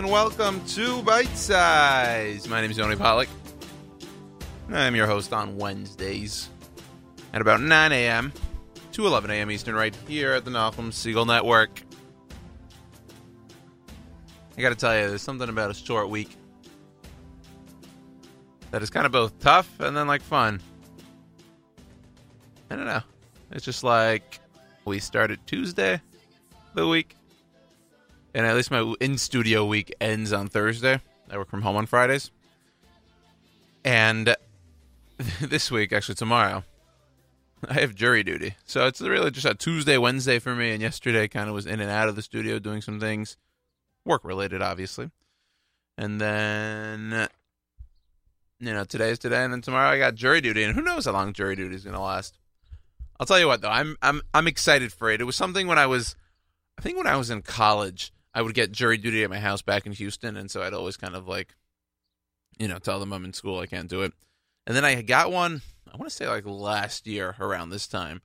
and welcome to Bite Size. My name is Yoni Pollak. I'm your host on Wednesdays at about 9 a.m. to 11 a.m. Eastern, right here at the Nachum Segal Network. I gotta tell you, there's something about a short week that is kind of both tough and then like fun. I don't know. It's just like we started Tuesday the week and at least my in studio week ends on Thursday. I work from home on Fridays, and this week, actually tomorrow, I have jury duty. So it's really just a Tuesday, Wednesday for me. And yesterday, kind of was in and out of the studio doing some things, work related, obviously. And then, you know, today's today, and then tomorrow I got jury duty, and who knows how long jury duty is going to last. I'll tell you what, though, I'm I'm I'm excited for it. It was something when I was, I think when I was in college I would get jury duty at my house back in Houston, and so I'd always kind of like, you know, tell them I'm in school, I can't do it. And then I got one, I want to say like last year around this time,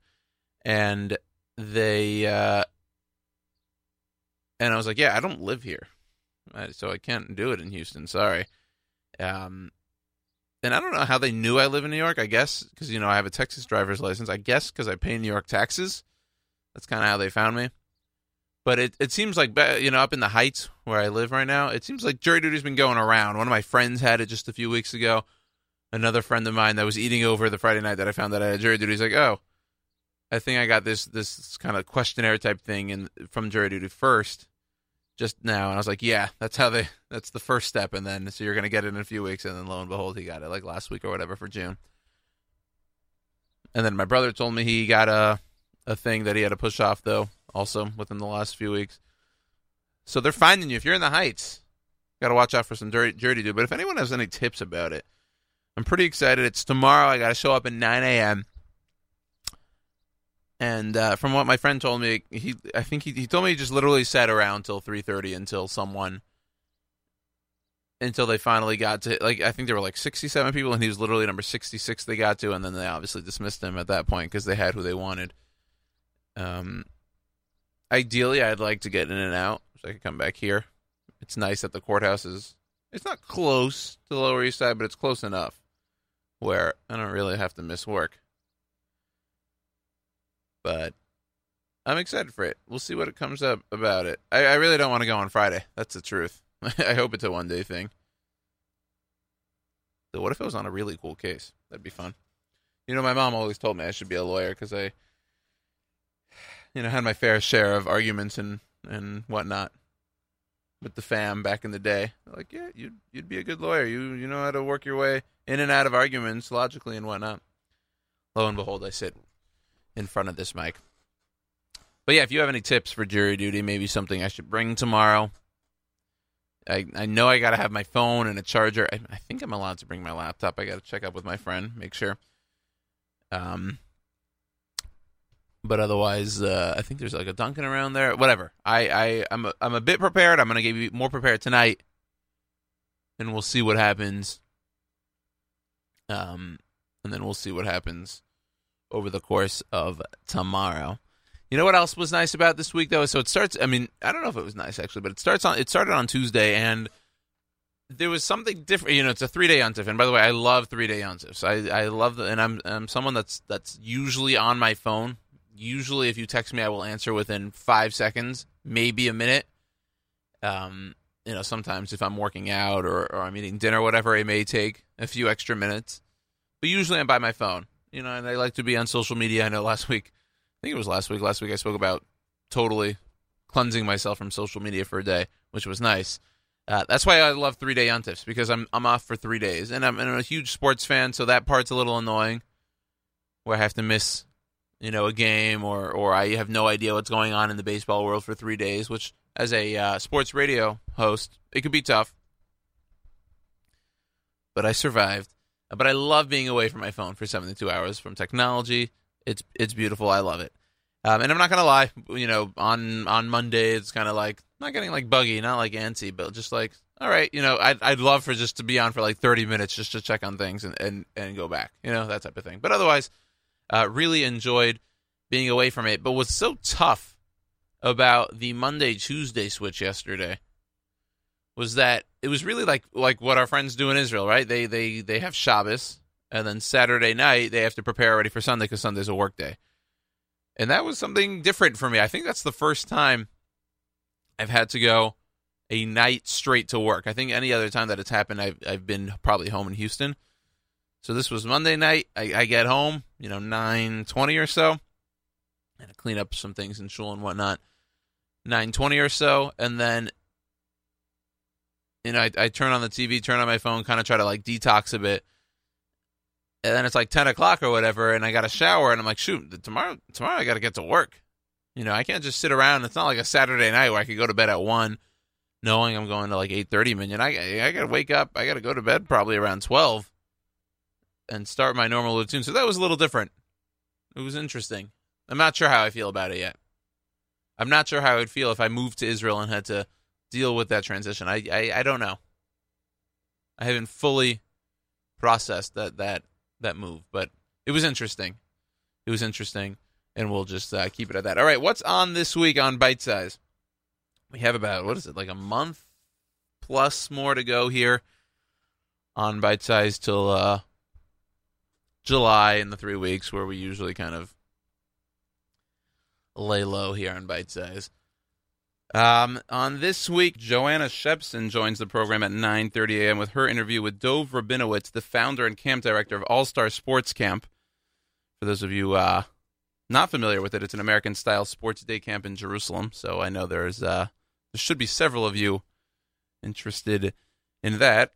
and they, uh, and I was like, yeah, I don't live here, so I can't do it in Houston. Sorry. Um, and I don't know how they knew I live in New York. I guess because you know I have a Texas driver's license. I guess because I pay New York taxes. That's kind of how they found me. But it, it seems like, you know, up in the Heights where I live right now, it seems like jury duty's been going around. One of my friends had it just a few weeks ago. Another friend of mine that was eating over the Friday night that I found that I had jury duty, he's like, oh, I think I got this this kind of questionnaire type thing in, from jury duty first just now. And I was like, yeah, that's how they, that's the first step. And then, so you're going to get it in a few weeks. And then lo and behold, he got it like last week or whatever for June. And then my brother told me he got a, a thing that he had to push off though also within the last few weeks. So they're finding you if you're in the Heights. Got to watch out for some dirty, dirty dude. But if anyone has any tips about it, I'm pretty excited. It's tomorrow. I got to show up at 9 a.m. And uh, from what my friend told me, he I think he, he told me he just literally sat around till 3:30 until someone until they finally got to like I think there were like 67 people and he was literally number 66 they got to and then they obviously dismissed him at that point because they had who they wanted. Um, ideally, I'd like to get in and out so I could come back here. It's nice that the courthouse is. It's not close to the Lower East Side, but it's close enough where I don't really have to miss work. But I'm excited for it. We'll see what it comes up about it. I, I really don't want to go on Friday. That's the truth. I hope it's a one day thing. So what if it was on a really cool case? That'd be fun. You know, my mom always told me I should be a lawyer because I you know, had my fair share of arguments and and whatnot with the fam back in the day. Like, yeah, you'd you'd be a good lawyer. You you know how to work your way in and out of arguments logically and whatnot. Lo and behold, I sit in front of this mic. But yeah, if you have any tips for jury duty, maybe something I should bring tomorrow. I I know I got to have my phone and a charger. I, I think I'm allowed to bring my laptop. I got to check up with my friend, make sure. Um, but otherwise, uh, I think there's like a Dunkin' around there. Whatever. I, I I'm a, I'm a bit prepared. I'm gonna give you more prepared tonight, and we'll see what happens. Um, and then we'll see what happens over the course of tomorrow. You know what else was nice about this week though? So it starts. I mean, I don't know if it was nice actually, but it starts on. It started on Tuesday, and there was something different. You know, it's a three day yontif, and by the way, I love three day yontifs. I I love the, and I'm I'm someone that's that's usually on my phone usually if you text me, I will answer within five seconds, maybe a minute. Um, you know, sometimes if I'm working out or, or I'm eating dinner, whatever, it may take a few extra minutes. But usually I'm by my phone, you know, and I like to be on social media. I know last week, I think it was last week, last week I spoke about totally cleansing myself from social media for a day, which was nice. Uh, that's why I love three day yontifs because I'm I'm off for three days, and I'm, and I'm a huge sports fan, so that part's a little annoying, where I have to miss you know, a game or or I have no idea what's going on in the baseball world for three days, which as a uh, sports radio host, it could be tough. But I survived. But I love being away from my phone for 72 hours from technology. It's it's beautiful. I love it. Um, and I'm not gonna lie, you know, on on Monday it's kind of like not getting like buggy, not like antsy, but just like all right, you know, I'd I'd love for just to be on for like 30 minutes just to check on things and and and go back, you know, that type of thing. But otherwise, uh, really enjoyed being away from it, but was so tough about the Monday Tuesday switch yesterday was that it was really like like what our friends do in Israel, right? They they they have Shabbos, and then Saturday night they have to prepare already for Sunday because Sunday's a work day, and that was something different for me. I think that's the first time I've had to go a night straight to work. I think any other time that it's happened, I've I've been probably home in Houston. So this was Monday night. I, I get home, you know, nine twenty or so, and I clean up some things in shul and whatnot. Nine twenty or so, and then you know, I, I turn on the TV, turn on my phone, kind of try to like detox a bit. And then it's like ten o'clock or whatever, and I got a shower, and I'm like, shoot, tomorrow, tomorrow I got to get to work. You know, I can't just sit around. It's not like a Saturday night where I could go to bed at one, knowing I'm going to like eight thirty minute. I I got to wake up. I got to go to bed probably around twelve, and start my normal routine. So that was a little different. It was interesting. I'm not sure how I feel about it yet. I'm not sure how I would feel if I moved to Israel and had to deal with that transition. I, I, I don't know. I haven't fully processed that that that move, but it was interesting. It was interesting, and we'll just uh, keep it at that. All right, what's on this week on Bite Size? We have about what is it like a month plus more to go here on Bite Size till uh, July in the three weeks where we usually kind of lay low here on Bite Size. Um, on this week, Joanna Shebson joins the program at 9:30 a.m. with her interview with Dov Rabinowitz, the founder and camp director of All Star Sports Camp. For those of you uh, not familiar with it, it's an American-style sports day camp in Jerusalem. So I know there's uh, there should be several of you interested in that.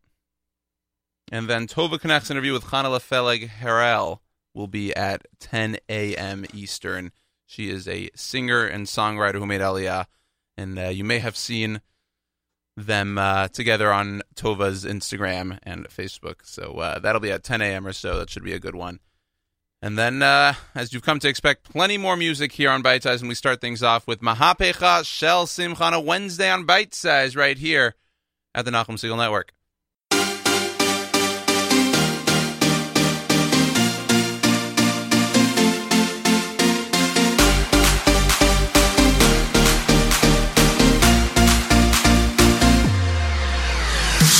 And then Tova Knecht's interview with Chanelle Fellig-Harrel will be at 10 a.m. Eastern. She is a singer and songwriter who made Aliyah and uh, you may have seen them uh, together on Tova's Instagram and Facebook. So uh, that'll be at 10 a.m. or so. That should be a good one. And then, uh, as you've come to expect, plenty more music here on Bite Size, and we start things off with Mahapecha Shel Simcha Wednesday on Bite Size right here at the Nachum Segal Network.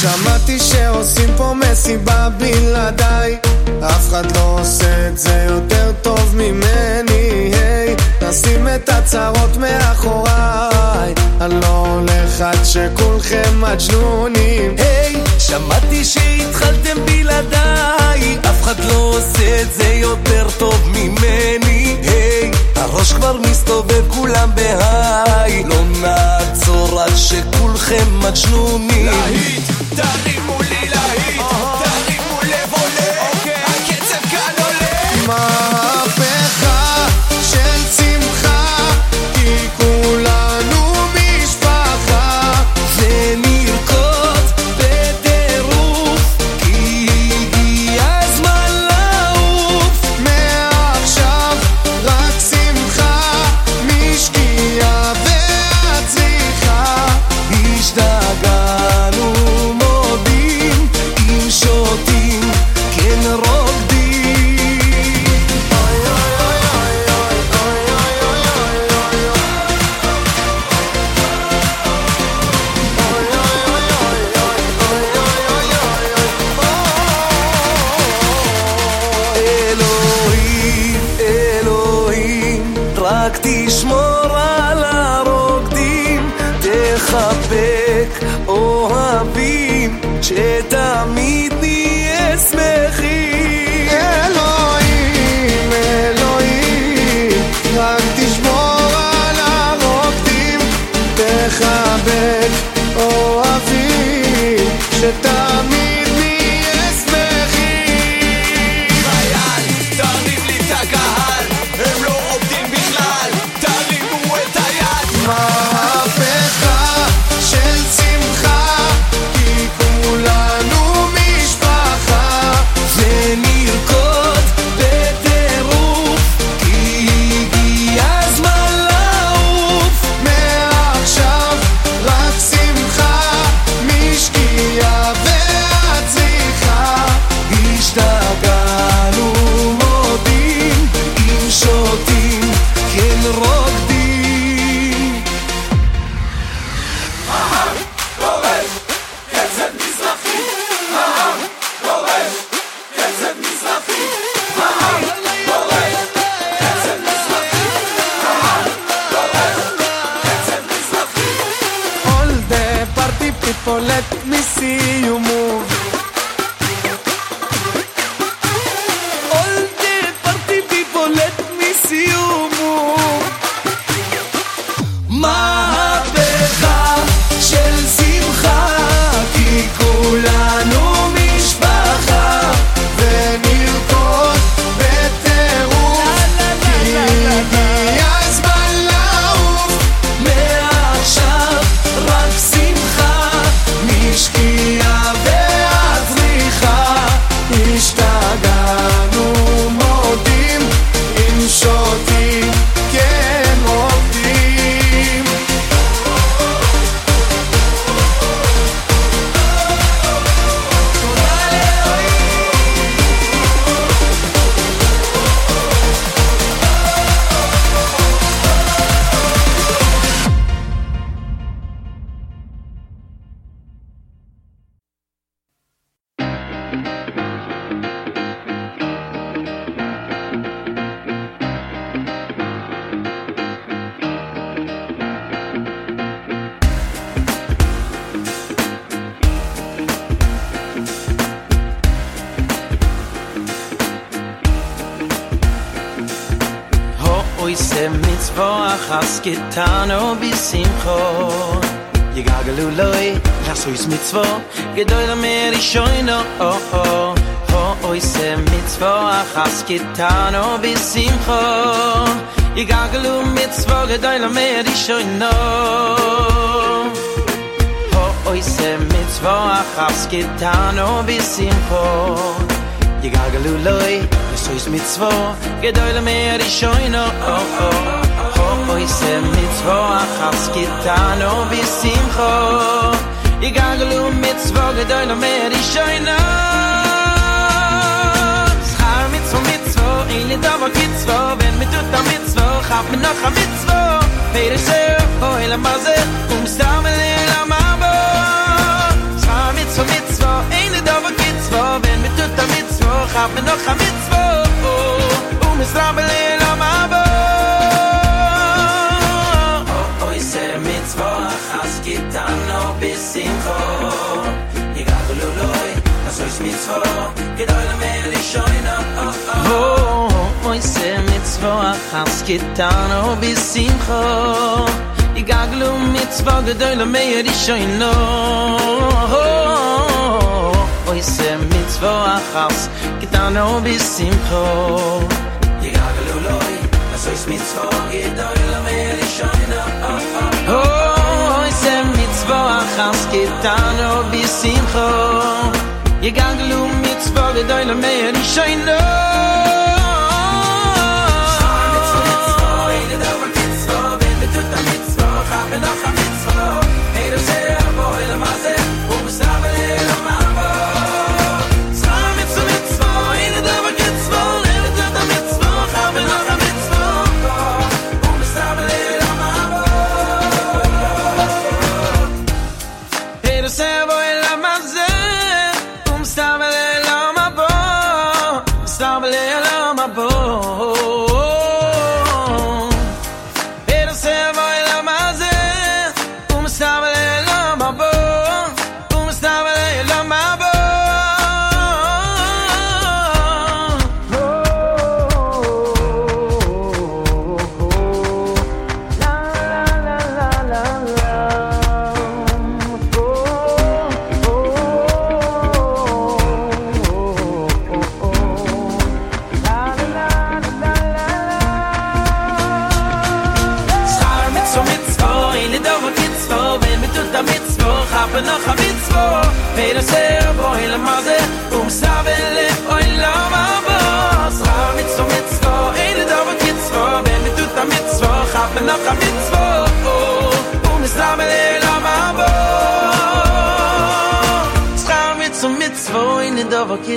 שמעתי שעושים פה מסיבה בלעדיי. אף אחד לא עושה את זה יותר טוב ממני היי, נשים את הצרות מאחוריי. אני לא הולך עד שכולכם מג'נונים. היי, שמעתי שהתחלתם בלעדיי. אף אחד לא עושה את זה יותר טוב ממני היי, הראש כבר מסתובב כולם בהיי. לא נעצור עד שכולכם מג'נונים. להיט, תרימו לי להיט, תרימו לב עולה. הקצב כאן עולה es getan ob is im kho i gaglu um mit zwoge deine mer ich schon no ho oi se mit zwoge has getan ob is im kho i gaglu um loy es is mit zwoge gedeile mer ich schon no ho oi se mit zwoge has getan ob is im kho i gaglu um mit zwoge deine mer ich schon no Eile da wa mitzwo, wenn mit tut da mitzwo, hab mir noch a mitzwo. Weil es so hele maze, um stamme le la mabo. Sa mit zum mitzwo, eile da wa mitzwo, wenn mit tut da mitzwo, hab mir noch a mitzwo. Oh, um stamme le la mabo. Oh, oh, ich seh mitzwo, has git dann no bis in. Loy as oi mit zwa git alle mer di shoyna oh oi se mit zwa has git an no bis in kho i gab lo mit zwa git alle mer di shoyna oi se mit zwa has git an no bis in kho so is mit zwo gedoyle mer shoyna oh is em mit zwo a khas getano bis sim kho ye ganglu mit zwo gedoyle mer ich shoyna Hey, du sei a boy, la maze,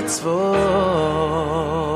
2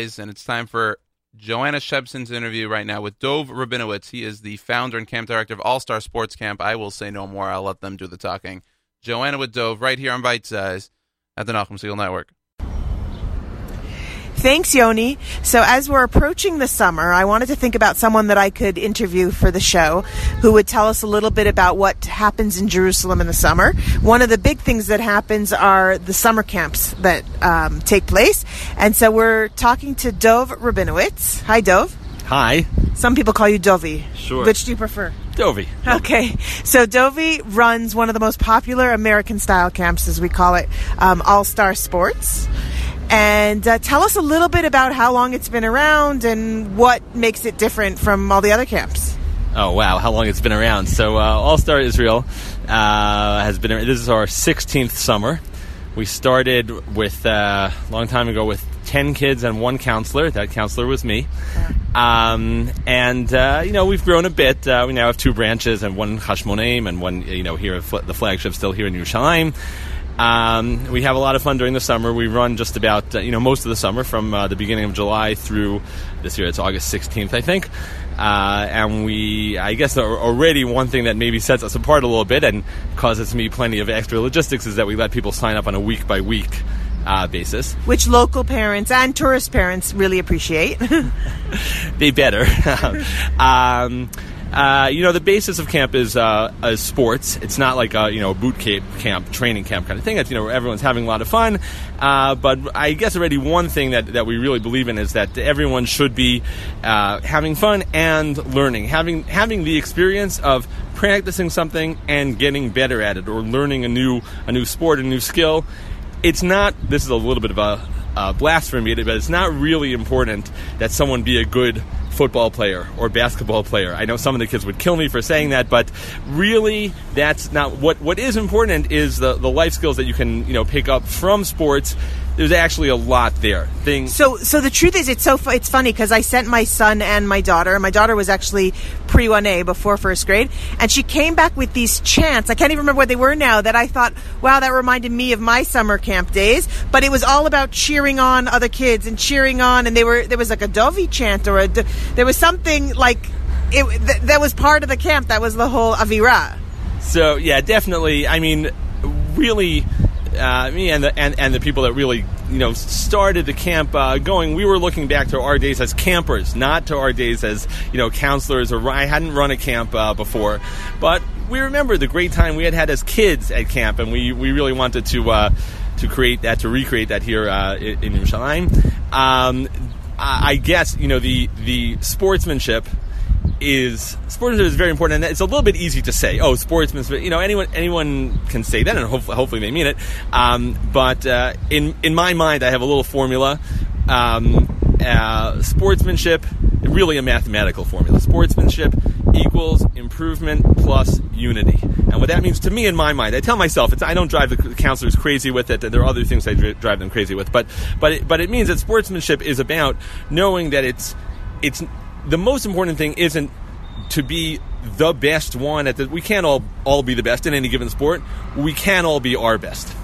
Size, and it's time for Joanna Shebson's interview right now with Dov Rabinowitz. He is the founder and camp director of All Star Sports Camp. I will say no more. I'll let them do the talking. Joanna with Dov right here on Bite Size at the Nachum Segal Network. Thanks, Yoni. So, as we're approaching the summer, I wanted to think about someone that I could interview for the show who would tell us a little bit about what happens in Jerusalem in the summer. One of the big things that happens are the summer camps that um, take place. And so, we're talking to Dov Rabinowitz. Hi, Dov. Hi, Some people call you Dovi. Sure. Which do you prefer? Dovey. Okay, so Dovi runs one of the most popular American style camps, as we call it, um, All Star Sports. And uh, tell us a little bit about how long it's been around and what makes it different from all the other camps. Oh wow, how long it's been around? So uh, All Star Israel uh, has been. This is our 16th summer. We started with uh, a long time ago with 10 kids and one counselor. That counselor was me. Um, and uh, you know we've grown a bit. Uh, we now have two branches and one Hashmonaim and one you know here at the flagship still here in Yerushalayim. Um, we have a lot of fun during the summer. We run just about uh, you know most of the summer from uh, the beginning of July through this year. It's August 16th, I think. Uh, and we, I guess, already one thing that maybe sets us apart a little bit and causes me plenty of extra logistics is that we let people sign up on a week by week uh, basis. Which local parents and tourist parents really appreciate. they better. um, uh, you know, the basis of camp is uh, is sports. It's not like a you know boot camp, camp, training camp kind of thing. It's you know everyone's having a lot of fun. Uh, but I guess already one thing that, that we really believe in is that everyone should be uh, having fun and learning, having having the experience of practicing something and getting better at it, or learning a new a new sport, a new skill. It's not. This is a little bit of a uh, blasphemy, but it's not really important that someone be a good football player or basketball player. I know some of the kids would kill me for saying that, but really, that's not what. What is important is the the life skills that you can you know pick up from sports there's actually a lot there. Things. So, so the truth is, it's so fu- it's funny because I sent my son and my daughter. My daughter was actually pre one A before first grade, and she came back with these chants. I can't even remember what they were now. That I thought, wow, that reminded me of my summer camp days. But it was all about cheering on other kids and cheering on, and they were there was like a Dovi chant or a d- there was something like it th- that was part of the camp. That was the whole Avira. So yeah, definitely. I mean, really, uh, me and the and, and the people that really you know started the camp uh, going. We were looking back to our days as campers, not to our days as you know counselors. Or I hadn't run a camp uh, before, but we remember the great time we had had as kids at camp, and we we really wanted to. Uh, to create that, to recreate that here uh, in Yerushalayim, um, I guess you know the the sportsmanship is sportsmanship is very important, and it's a little bit easy to say. Oh, sportsmanship. You know, anyone anyone can say that, and hopefully, hopefully they mean it. Um, but uh, in in my mind, I have a little formula. Um, uh, sportsmanship, really a mathematical formula. Sportsmanship equals improvement plus unity. And what that means to me in my mind, I tell myself, it's, I don't drive the counselors crazy with it, and there are other things I dri- drive them crazy with, but, but, it, but it means that sportsmanship is about knowing that it's, it's, the most important thing isn't to be the best one at the, we can't all, all be the best in any given sport. We can all be our best.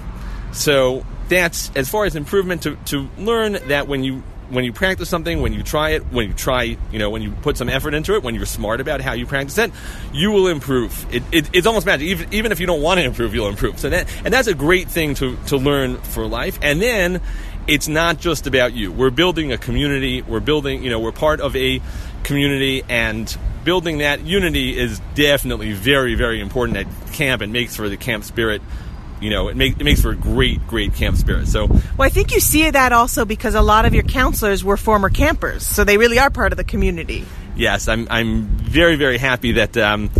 So that's as far as improvement to, to learn that when you when you practice something, when you try it, when you try, you know, when you put some effort into it, when you're smart about how you practice it, you will improve. It, it, it's almost magic. Even, even if you don't want to improve, you'll improve. So that and that's a great thing to to learn for life. And then it's not just about you. We're building a community. We're building, you know, we're part of a community and building that unity is definitely very, very important at camp and makes for the camp spirit. You know, it, make, it makes for a great, great camp spirit. So, Well, I think you see that also because a lot of your counselors were former campers, so they really are part of the community. yes, I'm, I'm very, very happy that um,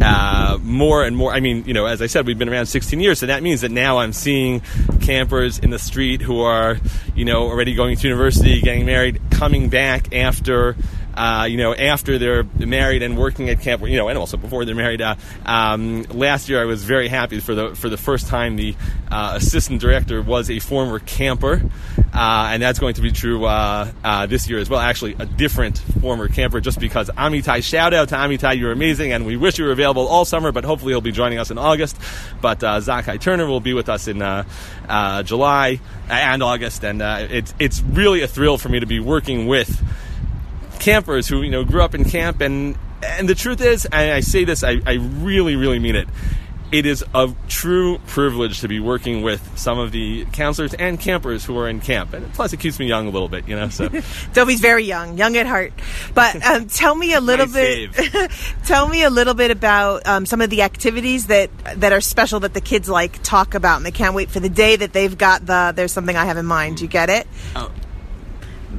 uh, more and more. I mean, you know, as I said, we've been around 16 years, so that means that now I'm seeing campers in the street who are, you know, already going to university, getting married, coming back after. Uh, you know, after they're married and working at camp, you know, and also before they're married. Uh, um, last year, I was very happy for the for the first time. The uh, assistant director was a former camper, uh, and that's going to be true uh, uh, this year as well. Actually, a different former camper, just because Amitai. Shout out to Amitai, you're amazing, and we wish you were available all summer. But hopefully, he'll be joining us in August. But Zakai Turner will be with us in July and August, and it's it's really a thrill for me to be working with campers who you know grew up in camp and and the truth is and i say this i, I really really mean it it is a true privilege to be working with some of the counselors and campers who are in camp and plus it keeps me young a little bit you know so Dovi's very young, young at heart. But um, tell me a little bit. tell me a little bit about um, some of the activities that that are special that the kids like talk about, and they can't wait for the day that they've got the. There's something I have in mind. You get it? Oh.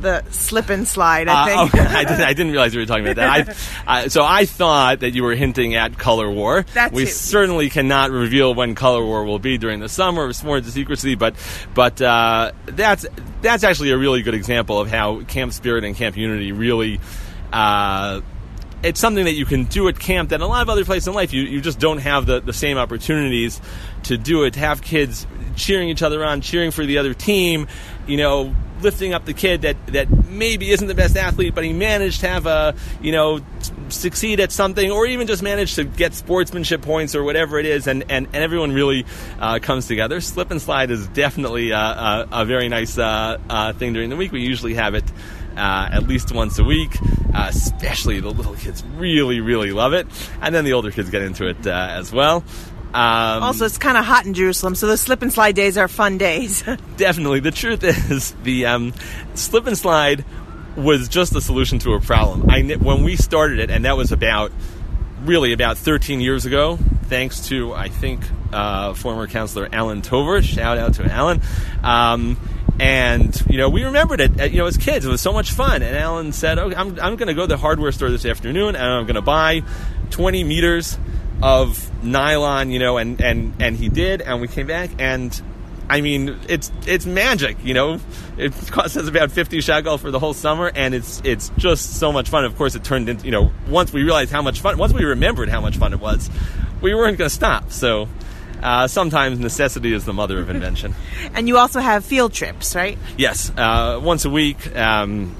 The slip and slide. I Uh, think. okay. I, didn't, I didn't realize you were talking about that. I, I, so I thought that you were hinting at Color War. We certainly cannot reveal when Color War will be during the summer. It's more to secrecy, but but uh, that's that's actually a really good example of how Camp Spirit and Camp Unity really. Uh, it's something that you can do at camp that a lot of other places in life you, you just don't have the, the same opportunities to do it to have kids cheering each other on cheering for the other team you know lifting up the kid that, that maybe isn't the best athlete but he managed to have a you know succeed at something or even just manage to get sportsmanship points or whatever it is and, and, and everyone really uh, comes together slip and slide is definitely uh, a, a very nice uh, uh, thing during the week we usually have it uh, at least once a week. Uh, especially the little kids really, really love it, and then the older kids get into it uh, as well. Um, also, it's kind of hot in Jerusalem, so those slip and slide days are fun days. definitely, the truth is the um, slip and slide was just a solution to a problem. I when we started it, and that was about really about 13 years ago, thanks to I think uh, former counselor Alan Tover. Shout out to Alan. Um, and you know, we remembered it. uh, You know, as kids, it was so much fun. And Alan said, "Okay, I'm, I'm going to go to the hardware store this afternoon, and I'm going to buy 20 meters of nylon." You know, and and and he did, and we came back and. I mean, it's it's magic, you know. It cost us about fifty shekel for the whole summer, and it's it's just so much fun. Of course, it turned into you know once we realized how much fun, once we remembered how much fun it was, we weren't going to stop. So, uh, sometimes necessity is the mother of invention. And you also have field trips, right? Yes, uh, once a week. Um,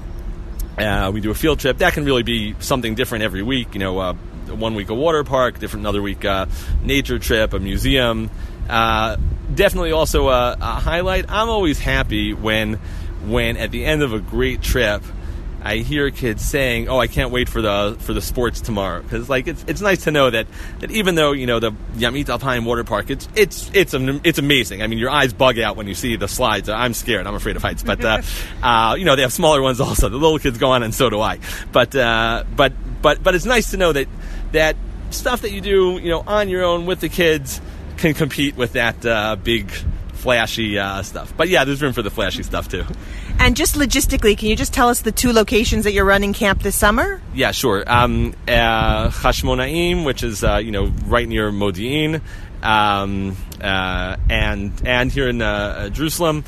uh, we do a field trip. That can really be something different every week. You know, uh, one week a water park, different another week uh, nature trip, a museum. Uh, definitely also a, a highlight. I'm always happy when when at the end of a great trip. I hear kids saying, "Oh, I can't wait for the for the sports tomorrow," because like it's it's nice to know that that even though you know the Yamit Alpine Water Park, it's it's it's it's amazing. I mean, your eyes bug out when you see the slides. I'm scared. I'm afraid of heights, but uh, uh, you know they have smaller ones also. The little kids go on, and so do I. But uh, but but but it's nice to know that that stuff that you do, you know, on your own with the kids can compete with that uh, big flashy uh, stuff. But yeah, there's room for the flashy stuff too. And just logistically, can you just tell us the two locations that you're running camp this summer? Yeah, sure. Um, uh, Hashmonaim, which is uh, you know right near Modi'in, um, uh, and and here in uh, Jerusalem.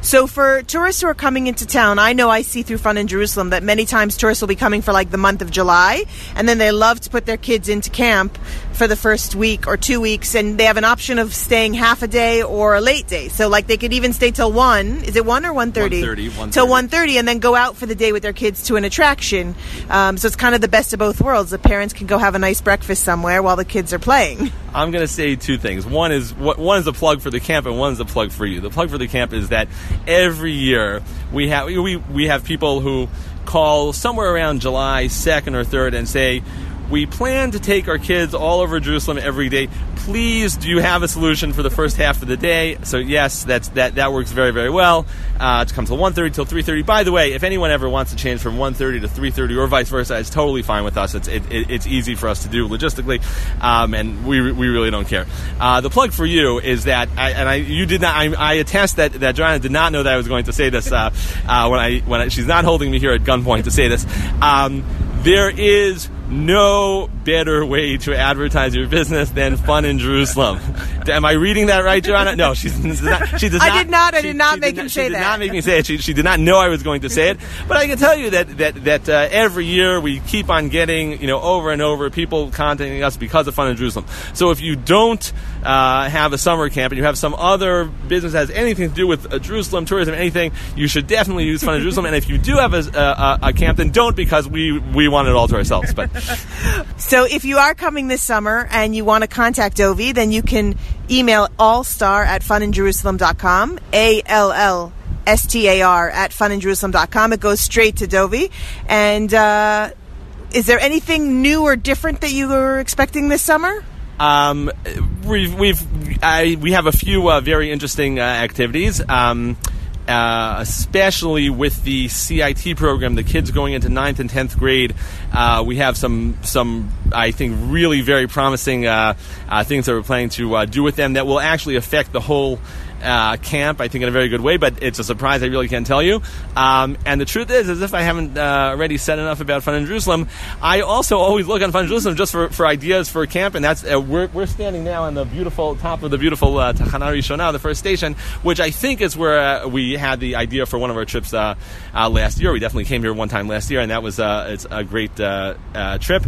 So for tourists who are coming into town, I know I see through Fun in Jerusalem that many times tourists will be coming for like the month of July, and then they love to put their kids into camp for the first week or two weeks, and they have an option of staying half a day or a late day. So like they could even stay till one. Is it one or one thirty? 1:30, 1:30. Till one thirty, and then go out for the day with their kids to an attraction. Um, so it's kind of the best of both worlds. The parents can go have a nice breakfast somewhere while the kids are playing. I'm going to say two things. One is what one is a plug for the camp, and one is a plug for you. The plug for the camp is that every year we have we we have people who call somewhere around July second or third and say. We plan to take our kids all over Jerusalem every day. Please, do you have a solution for the first half of the day? So yes, that's that that works very very well. Uh, to come till 1.30 till three thirty. By the way, if anyone ever wants to change from 1.30 to three thirty or vice versa, it's totally fine with us. It's it, it, it's easy for us to do logistically, um, and we, we really don't care. Uh, the plug for you is that, I, and I you did not. I, I attest that that Joanna did not know that I was going to say this uh, uh, when I when I, she's not holding me here at gunpoint to say this. Um, there is no better way to advertise your business than fun in Jerusalem. Am I reading that right, Joanna? No, she's not. She does I not. did not- I she- did not she make him she say did that. not make me say it. She, she did not know I was going to say it. But I can tell you that that that uh, every year we keep on getting you know over and over people contacting us because of Fun in Jerusalem. So if you don't uh, have a summer camp and you have some other business that has anything to do with uh, Jerusalem tourism, anything, you should definitely use Fun in Jerusalem. And if you do have a, a, a camp, then don't because we we want it all to ourselves. But So if you are coming this summer and you want to contact Dovi, then you can email allstar at funinjerusalem.com, A-L-L S-T-A-R at funinjerusalem.com. It goes straight to Dovi. And uh, is there anything new or different that you were expecting this summer? Um, we've we've I, we have a few uh, very interesting uh, activities. Um, uh, especially with the CIT program, the kids going into ninth and tenth grade, uh, we have some some I think really very promising uh, uh, things that we're planning to do with them that will actually affect the whole. Uh, camp, I think, in a very good way, but it's a surprise I really can't tell you. Um, and the truth is, as if I haven't uh, already said enough about Fun in Jerusalem, I also always look on Fun in Jerusalem just for, for ideas for camp, and that's uh, we're, we're standing now on the beautiful top of the beautiful uh, Tachana Rishona, the first station, which I think is where uh, we had the idea for one of our trips uh, uh, last year. We definitely came here one time last year, and that was it's a great trip.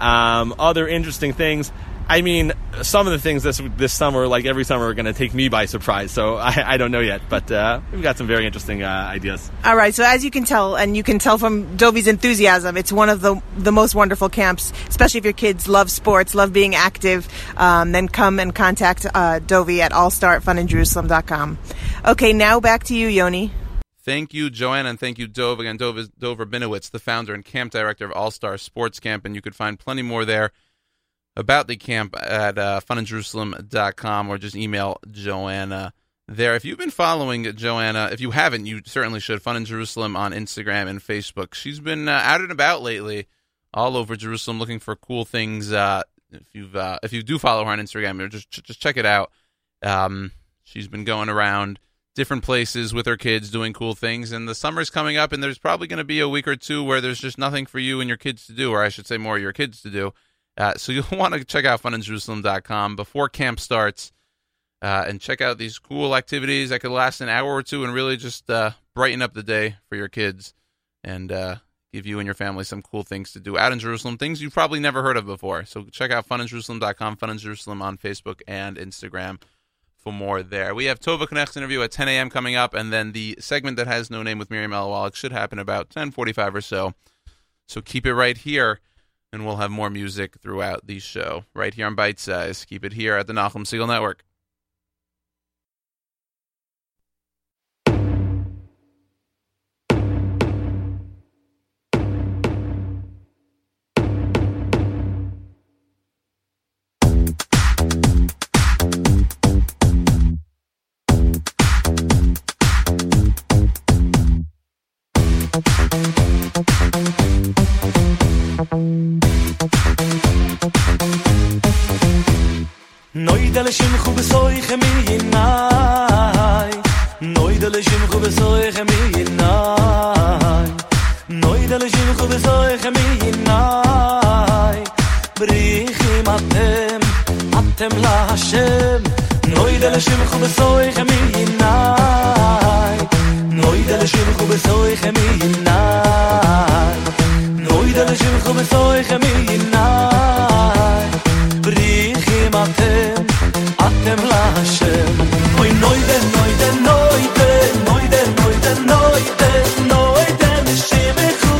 Um, other interesting things. I mean, some of the things this this summer, like every summer, are going to take me by surprise. So I, I don't know yet, but uh, we've got some very interesting uh, ideas. All right. So as you can tell, and you can tell from Dovi's enthusiasm, it's one of the the most wonderful camps. Especially if your kids love sports, love being active, um, then come and contact uh, Dovi at allstar at funinjerusalem.com. Okay, now back to you, Yoni. Thank you, Joanna, and thank you, Dov. Again, Dov is Dov Rabinowitz, the founder and camp director of All Star Sports Camp, and you could find plenty more there about the camp at uh, funinjerusalem.com or just email Joanna there. If you've been following Joanna, if you haven't, you certainly should. Fun in Jerusalem on Instagram and Facebook. She's been uh, out and about lately, all over Jerusalem, looking for cool things. Uh, if you've uh, if you do follow her on Instagram, or just just check it out. Um, she's been going around different places with her kids doing cool things and the summer's coming up and there's probably going to be a week or two where there's just nothing for you and your kids to do or i should say more your kids to do uh, so you'll want to check out funinjerusalem.com before camp starts uh, and check out these cool activities that could last an hour or two and really just uh, brighten up the day for your kids and uh, give you and your family some cool things to do out in Jerusalem, things you've probably never heard of before. So check out funinjerusalem.com, Fun in Jerusalem on Facebook and Instagram for more there. We have Tova Knecht's interview at 10 a.m. coming up, and then the segment that has no name with Miriam Elwalik should happen about 10:45 or so. So keep it right here, and we'll have more music throughout the show right here on Bite Size. Keep it here at the Nachum Segal Network. דל שם חו בסוי חמי ינאי נוי דל שם חו בסוי חמי ינאי נוי דל שם חו בסוי חמי ינאי בריח מתם אתם לאשם נוי דל שם חו בסוי חמי ינאי נוי דל שם חו בסוי חמי ינאי נוי דל שם חו בסוי חמי ינאי אם אתם, אתם להשם. אוי נוי דה נוי דה נוי דה נוי דה נוי דה נוי דה נוי דה נשים איכו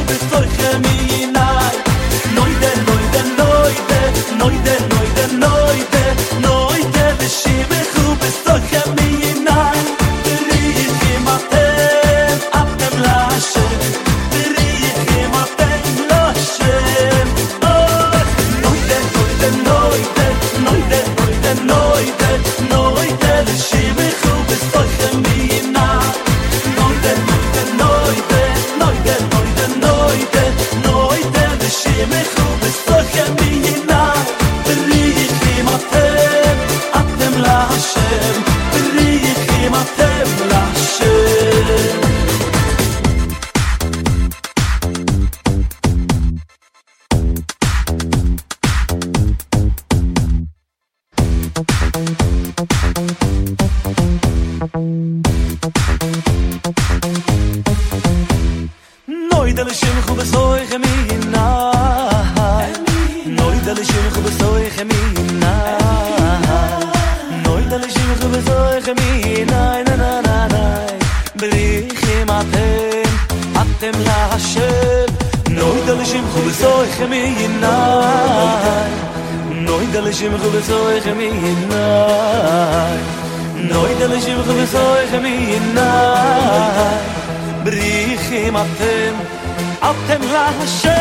ao temblar.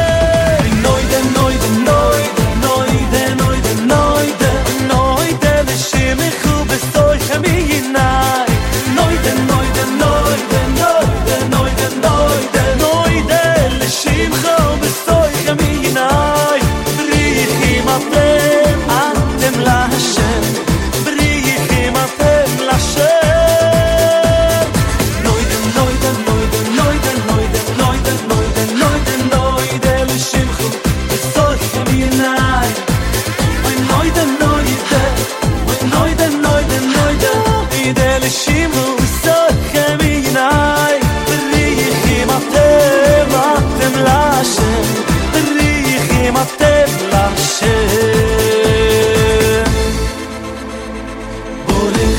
Por el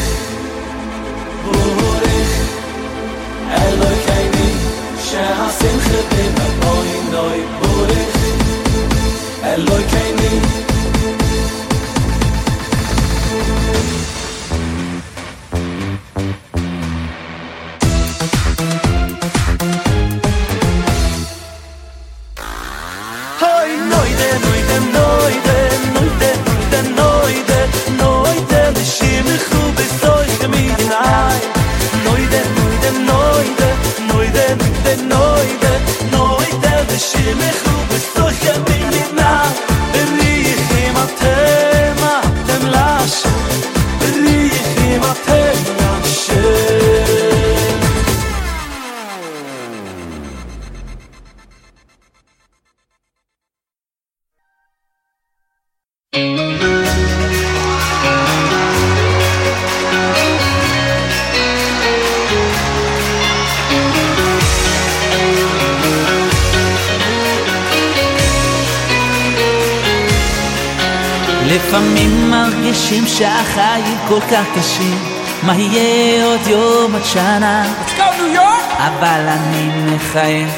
שהחיים כל כך קשים מה יהיה עוד יום עד שנה? Let's go ניו יורק! אבל אני מחייך,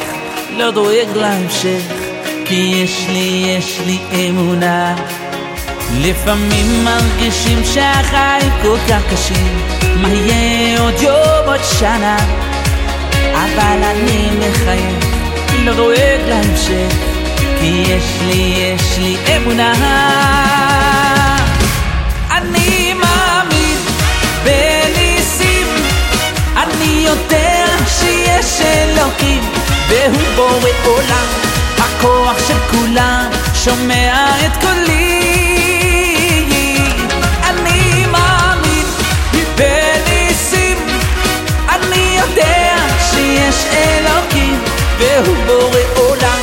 לא דואג להמשך כי יש לי, יש לי אמונה לפעמים מרגישים שהחיים כל כך קשים מה יהיה עוד יום עוד שנה? אבל אני מחייך, לא דואג להמשך כי יש לי, יש לי אמונה יודע שיש אלוקים והוא בורא עולם. הכוח של כולם שומע את קולי. אני מאמין בניסים. אני יודע שיש אלוקים והוא בורא עולם.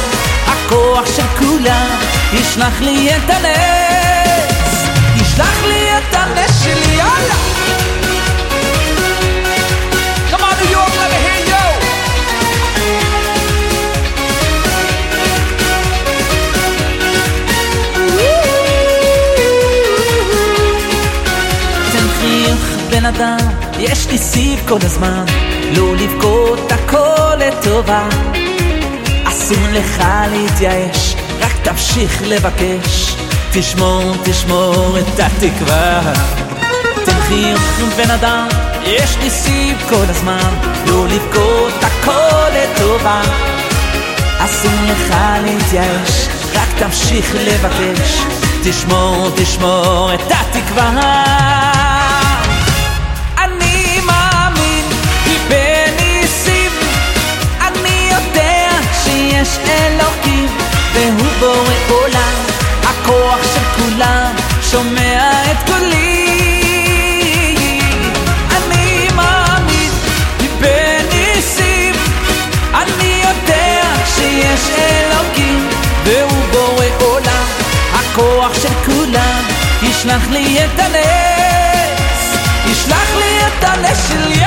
הכוח של כולם ישלח לי את הנס. ישלח לי את הנס שלי יאללה בן אדם יש לי סיב כל הזמן לא לבכות הכל לטובה אסור לך להתייאש, רק תמשיך לבקש. תשמור, תשמור את התקווה. חיוך בן אדם, יש לי סיב כל הזמן, לא לבכות הכל לטובה. אסור לך להתייאש, רק תמשיך לבקש. תשמור, תשמור את התקווה. שיש אלוקים והוא בורא עולם. הכוח של כולם שומע את קולי. אני מאמין בניסים אני יודע שיש אלוקים והוא בורא עולם. הכוח של כולם ישלח לי את הנס ישלח לי את הנס של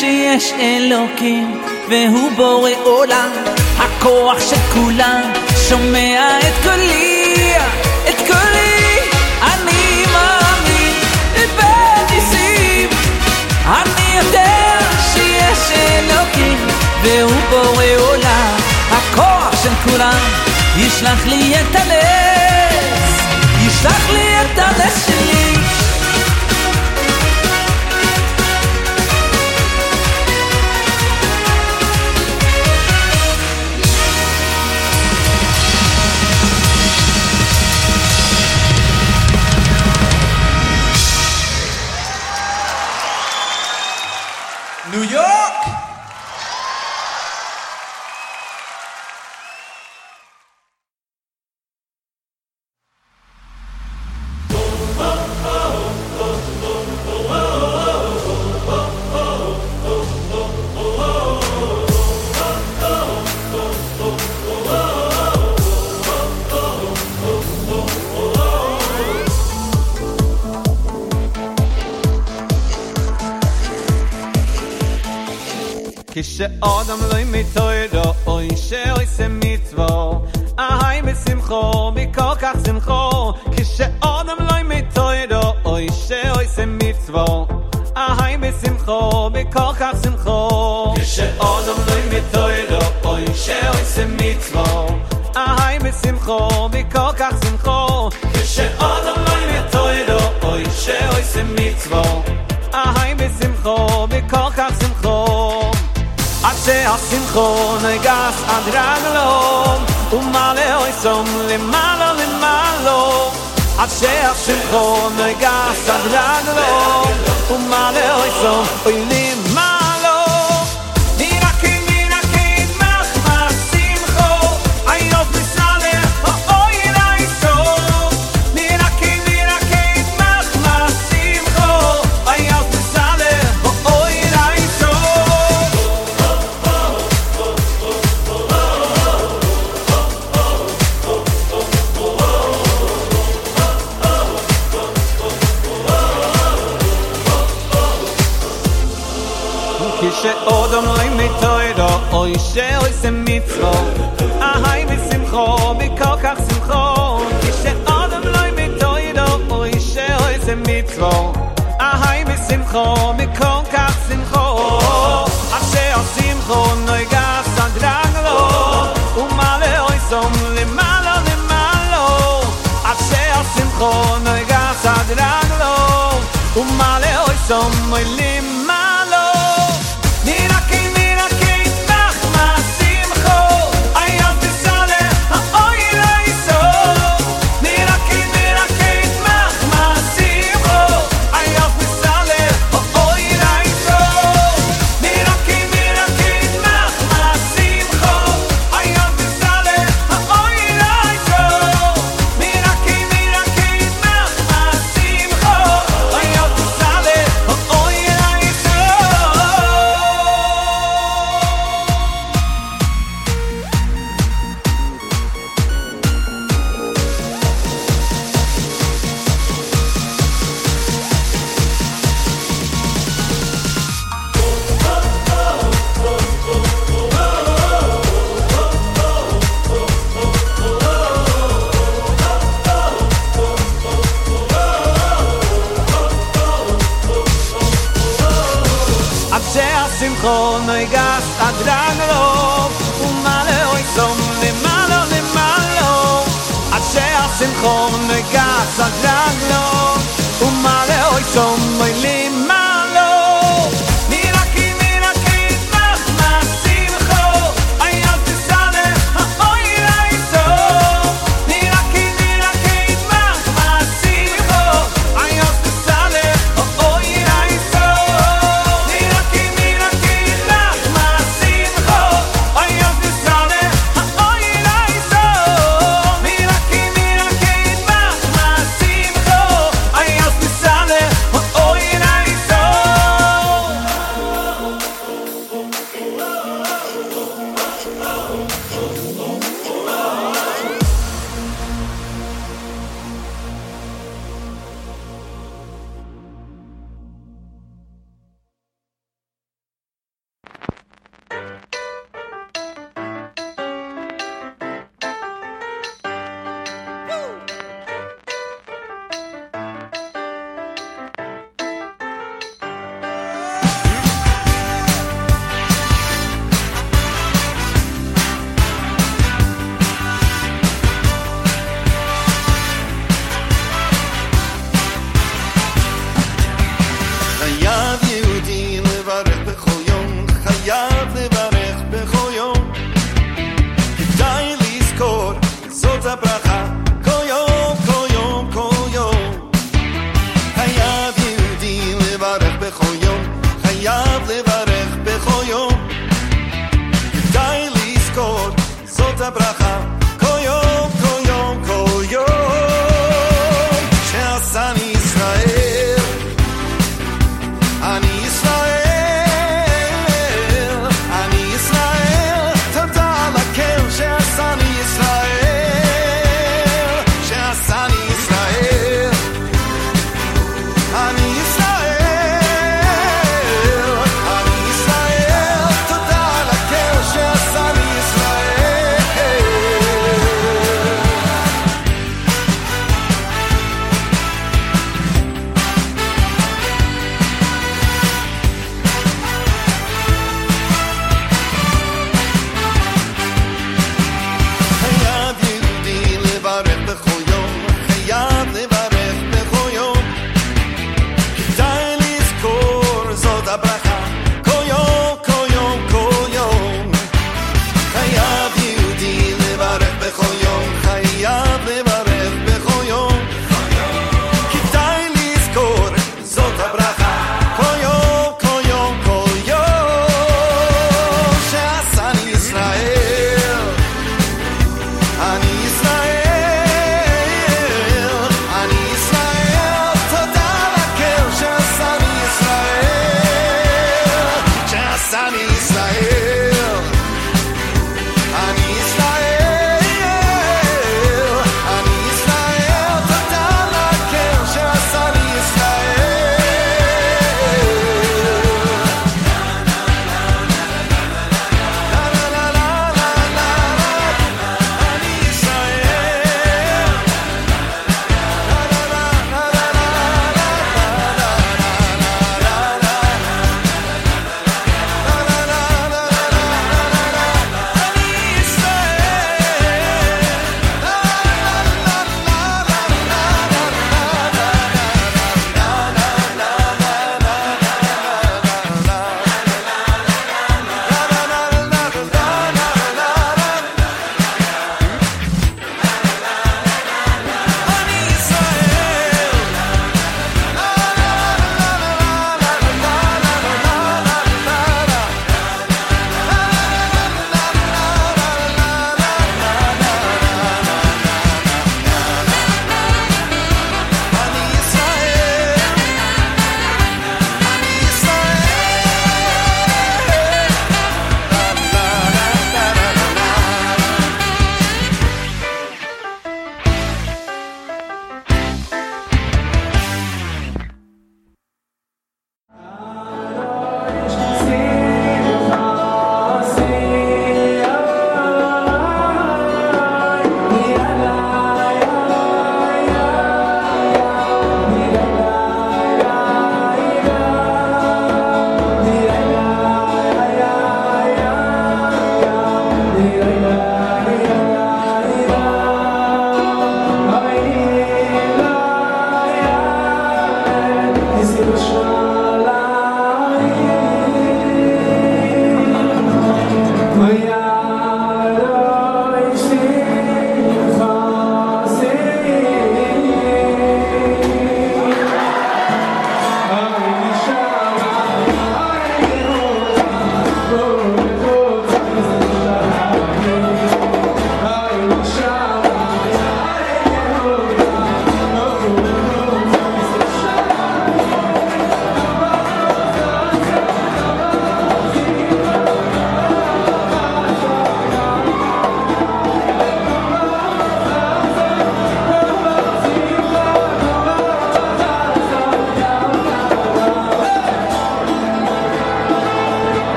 שיש אלוקים והוא בורא עולם הכוח של כולם שומע את קולי את קולי. אני מאמין בניסים אני יודע שיש אלוקים והוא בורא עולם הכוח של כולם. ישלח לי את הנס ישלח לי את הנס שהשמחו נגס עד רגלו ומעלה אוי סום למעלה למעלו עד שהשמחו נגס עד רגלו ומעלה אוי סום אוי למעלו Mira que mira que som moy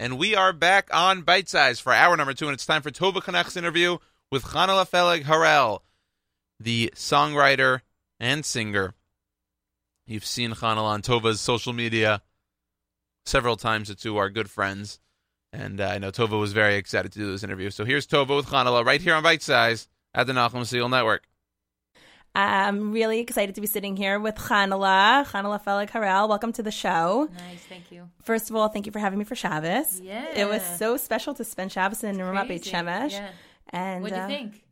And we are back on Bite Size for hour number two, and it's time for Tova Knecht's interview with Chanala Fellig-Harrel, the songwriter and singer. You've seen Chanala on Tova's social media several times. The two are good friends. And uh, I know Tova was very excited to do this interview. So here's Tova with Chanala right here on Bite Size at the Nachum Segal Network. I'm really excited to be sitting here with Chanala, Chanala Fellig-Harrel. Welcome to the show. Nice, thank you. First of all, thank you for having me for Shabbos. Yeah. It was so special to spend Shabbos in Ramat Beit Shemesh. Yeah. And what do you uh, think?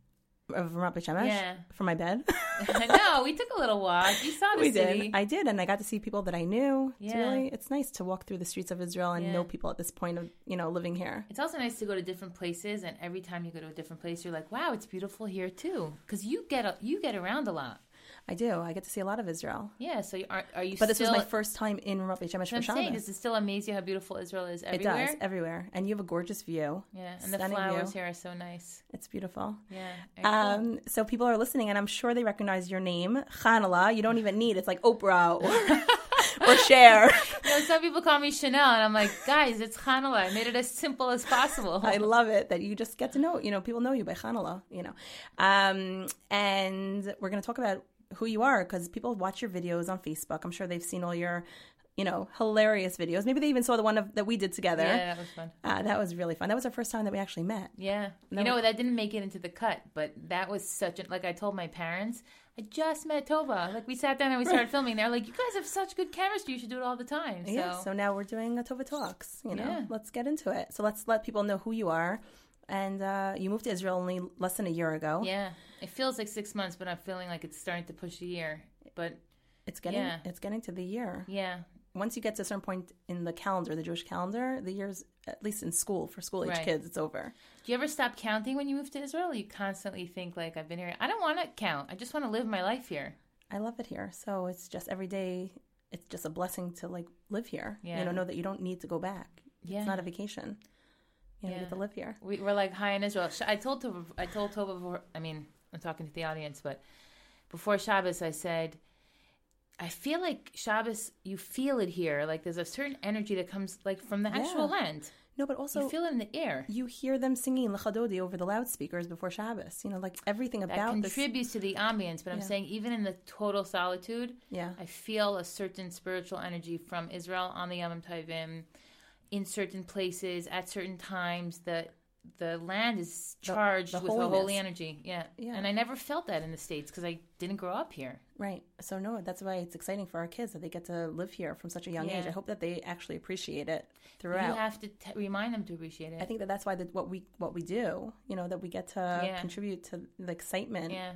Of Ramat Beit Shemesh? Yeah. From my bed. no, we took a little walk. You saw the we city. did. I did, and I got to see people that I knew. Yeah. It's really, it's nice to walk through the streets of Israel and Yeah. know people at this point of, you know, living here. It's also nice to go to different places, and every time you go to a different place, you're like, "Wow, it's beautiful here too." Because you get a, you get around a lot. I do. I get to see a lot of Israel. Yeah. So are are you? But this was my first time in Beit Shemesh for I'm Shabbos. saying. Does it still amaze you how beautiful Israel is It does everywhere, and you have a gorgeous view. Yeah, and the flowers view. here are so nice. It's beautiful. Yeah. very cool. Um, so people are listening, and I'm sure they recognize your name, Chanala. You don't even need it's like Oprah or or Cher. You know, some people call me Chanel, and I'm like, guys, it's Hanala. I made it as simple as possible. I love it that you just get to know. You know, people know you by Chanala. You know, um, and we're going to talk about who you are because people watch your videos on Facebook. I'm sure they've seen all your. You know, hilarious videos. Maybe they even saw the one of, that we did together. Yeah, that was fun. Uh, that was really fun. That was our first time that we actually met. Yeah. No. You know, that didn't make it into the cut, but that was such a, like I told my parents, I just met Tova. Like we sat down and we started filming. They're like, you guys have such good chemistry. You should do it all the time. So, Yeah, so now we're doing a Tova Talks. You know, Yeah. let's get into it. So let's let people know who you are. And uh, you moved to Israel only less than a year ago. yeah, it feels like six months, but I'm feeling like it's starting to push a year. But It's getting Yeah. it's getting to the year. yeah, Once you get to a certain point in the calendar, the Jewish calendar, the years at least in school for school age Right. kids, it's over. do you ever stop counting when you move to Israel? You constantly think like I've been here. I don't want to count. I just want to live my life here. I love it here. So it's just every day. It's just a blessing to like live here. Yeah. You know, know that you don't need to go back. Yeah. It's not a vacation. You know, Yeah. get to live here. We, we're like high in Israel. I told Tova, I told Tova before. I mean, I'm talking to the audience, but before Shabbos, I said, I feel like Shabbos. You feel it here. Like there's a certain energy that comes like from the actual Yeah. land. No, but also you feel it in the air. you hear them singing Lecha Dodi over the loudspeakers before Shabbos. You know, like everything That about this. contributes to the ambience, but I'm saying even in the total solitude, Yeah. I feel a certain spiritual energy from Israel on the Yom Tovim, in certain places at certain times. That the land is charged the with a holy energy. Yeah. Yeah. and I never felt that in the states because I didn't grow up here. Right. So no, that's why it's exciting for our kids that they get to live here from such a young age. I hope that they actually appreciate it throughout. You have to t- remind them to appreciate it. I think that that's why that what we what we do, you know, that we get to Yeah. contribute to the excitement. yeah,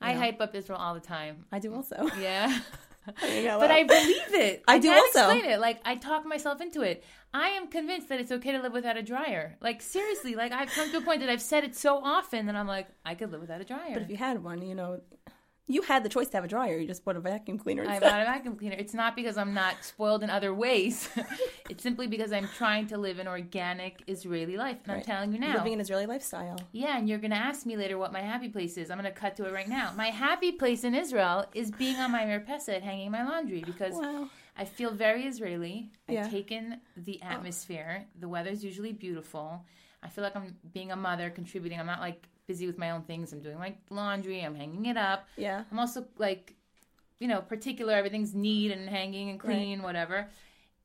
I know. hype up Israel all the time. I do also. Yeah. but. I believe it. I do can't also. explain it. Like I talk myself into it. I am convinced that it's okay to live without a dryer. Like seriously, like I've come to a point that I've said it so often that I'm like, I could live without a dryer. But if you had one, you know, you had the choice to have a dryer. You just bought a vacuum cleaner I instead. bought a vacuum cleaner. It's not because I'm not spoiled in other ways. it's simply because I'm trying to live an organic Israeli life. And I'm telling you now. Living an Israeli lifestyle. Yeah, and you're going to ask me later what my happy place is. I'm going to cut to it right now. My happy place in Israel is being on my merpeset hanging my laundry because Wow. I feel very Israeli. Yeah. I've taken the oh. atmosphere. The weather's usually beautiful. I feel like I'm being a mother, contributing. I'm not like busy with my own things. I'm doing like laundry. I'm hanging it up. Yeah. I'm also like, you know, particular. Everything's neat and hanging and clean, whatever.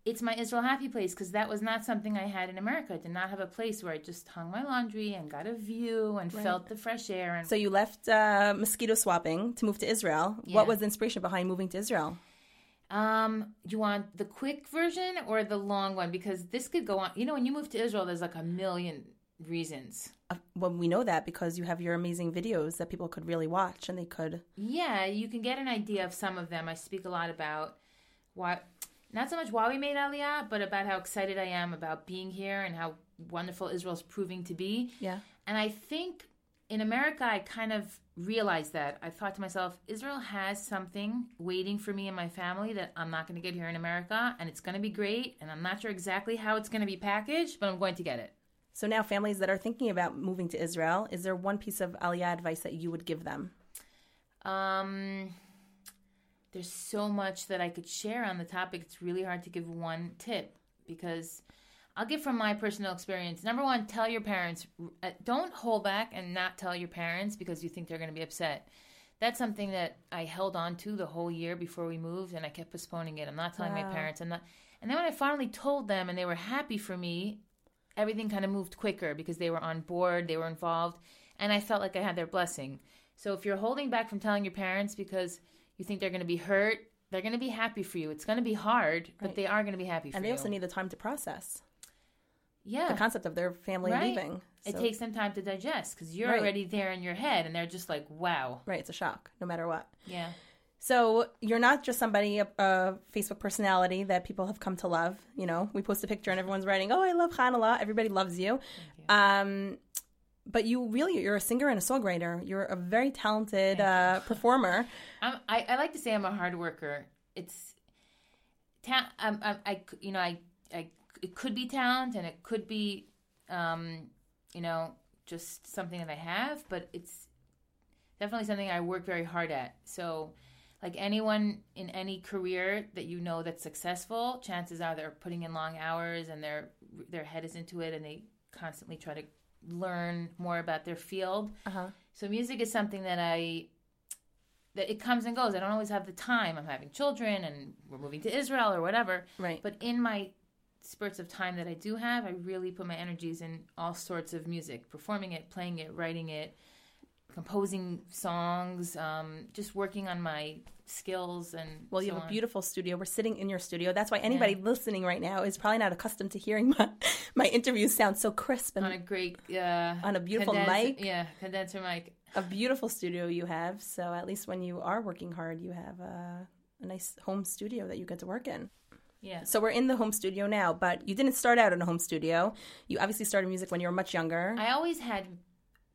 It's my Israel happy place because that was not something I had in America. I did not have a place where I just hung my laundry and got a view and felt the fresh air. And So you left uh, mosquito swapping to move to Israel. Yeah. What was the inspiration behind moving to Israel? um, you want the quick version or the long one? Because this could go on. You know, when you move to Israel, there's like a million reasons. Uh, well, we know that because you have your amazing videos that people could really watch and they could. Yeah, you can get an idea of some of them. I speak a lot about why, not so much why we made Aliyah, but about how excited I am about being here and how wonderful Israel's proving to be. Yeah. And I think in America, I kind of realized that. I thought to myself, Israel has something waiting for me and my family that I'm not going to get here in America, and it's going to be great. And I'm not sure exactly how it's going to be packaged, but I'm going to get it. So now, families that are thinking about moving to Israel, is there one piece of Aliyah advice that you would give them? Um, there's so much that I could share on the topic. It's really hard to give one tip because I'll give from my personal experience. Number one, tell your parents. uh, Don't hold back and not tell your parents because you think they're going to be upset. That's something that I held on to the whole year before we moved, and I kept postponing it. I'm not telling my parents. I'm not. And then when I finally told them, and they were happy for me, everything kind of moved quicker because they were on board, they were involved, and I felt like I had their blessing. So if you're holding back from telling your parents because you think they're going to be hurt, they're going to be happy for you. It's going to be hard, but they are going to be happy for and you. they also need the time to process yeah. the concept of their family Right. leaving. It takes them time to digest because you're Right. already there in your head, and they're just like, "Wow, right. It's a shock, no matter what. yeah." So you're not just somebody, a, a Facebook personality that people have come to love. You know, we post a picture and everyone's writing, "Oh, I love Hanala." Everybody loves you. Um, but you really, you're a singer and a songwriter. You're a very talented uh, performer. I'm, I, I like to say I'm a hard worker. It's, ta- I'm, I'm, I, c- you know, I, I, it could be talent and it could be, um, you know, just something that I have, but it's definitely something I work very hard at. So, like anyone in any career that you know that's successful, chances are they're putting in long hours and their their head is into it, and they constantly try to learn more about their field. Uh-huh. So music is something that I that it comes and goes. I don't always have the time. I'm having children and we're moving to Israel or whatever. Right. But in my spurts of time that I do have, I really put my energies in all sorts of music, performing it, playing it, writing it, composing songs, um, just working on my skills and Well, you so have a on. beautiful studio. We're sitting in your studio. That's why anybody listening right now is probably not accustomed to hearing my, my interviews sound so crisp and on a great uh, On a beautiful mic. Yeah, condenser mic. a beautiful studio you have. So at least when you are working hard, you have a, a nice home studio that you get to work in. Yeah. So we're in the home studio now, but you didn't start out in a home studio. You obviously started music when you were much younger. I always had,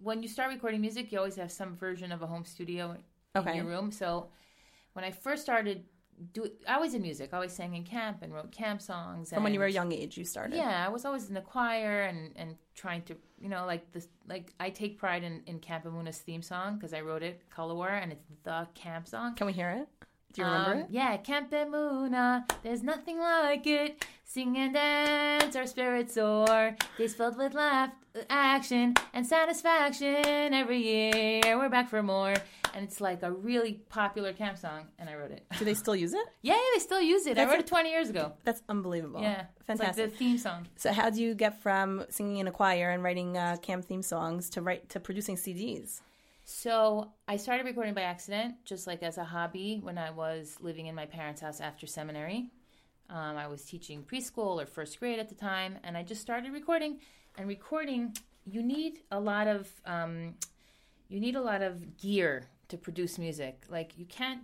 when you start recording music, you always have some version of a home studio in Okay. your room. So when I first started, do I was in music. I always sang in camp and wrote camp songs. From when you were a young age, you started. Yeah, I was always in the choir and, and trying to, you know, like this, like I take pride in, in Camp Emuna's theme song because I wrote it, Kalawar, and it's the camp song. Can we hear it? Do you remember Um, it? Yeah, Camp Emuna, there's nothing like it. Sing and dance, our spirits soar. Days filled with laugh, action, and satisfaction. Every year, we're back for more. And it's like a really popular camp song, and I wrote it. Do they still use it? Yeah, yeah, they still use it. That's I wrote it 20 years ago. That's unbelievable. Yeah, fantastic. It's like the theme song. so how do you get from singing in a choir and writing uh, camp theme songs to write to producing CDs? So I started recording by accident, just like as a hobby when I was living in my parents' house after seminary. Um, I was teaching preschool or first grade at the time, and I just started recording. And recording, you need a lot of um, you need a lot of gear to produce music. Like you can't